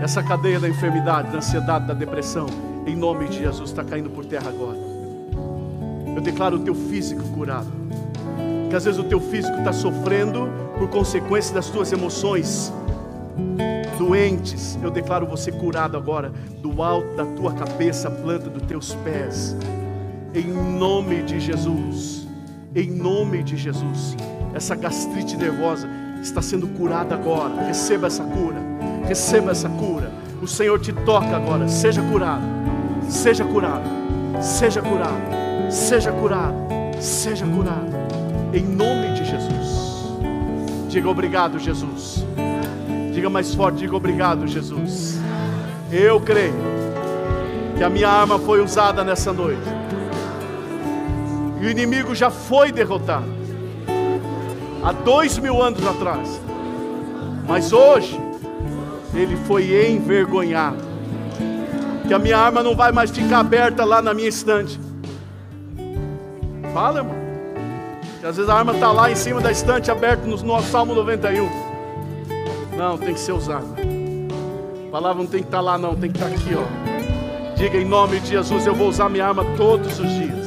essa cadeia da enfermidade, da ansiedade, da depressão, em nome de Jesus, está caindo por terra agora. Eu declaro o teu físico curado. Que às vezes o teu físico está sofrendo por consequência das tuas emoções doentes. Eu declaro você curado agora, do alto da tua cabeça, planta dos teus pés. Em nome de Jesus. Em nome de Jesus. Essa gastrite nervosa está sendo curada agora. Receba essa cura receba essa cura. O Senhor te toca agora. Seja curado, seja curado, seja curado, seja curado, seja curado. Em nome de Jesus. Diga obrigado, Jesus. Diga mais forte, diga obrigado, Jesus. Eu creio que a minha arma foi usada nessa noite. E o inimigo já foi derrotado. Há dois mil anos atrás. Mas hoje, ele foi envergonhado. Que a minha arma não vai mais ficar aberta lá na minha estante. Fala, irmão. Que às vezes a arma está lá em cima da estante, aberta no Salmo 91. Não, tem que ser usada. A palavra não tem que estar tá lá, não, tem que estar tá aqui, ó. Diga em nome de Jesus: eu vou usar minha arma todos os dias.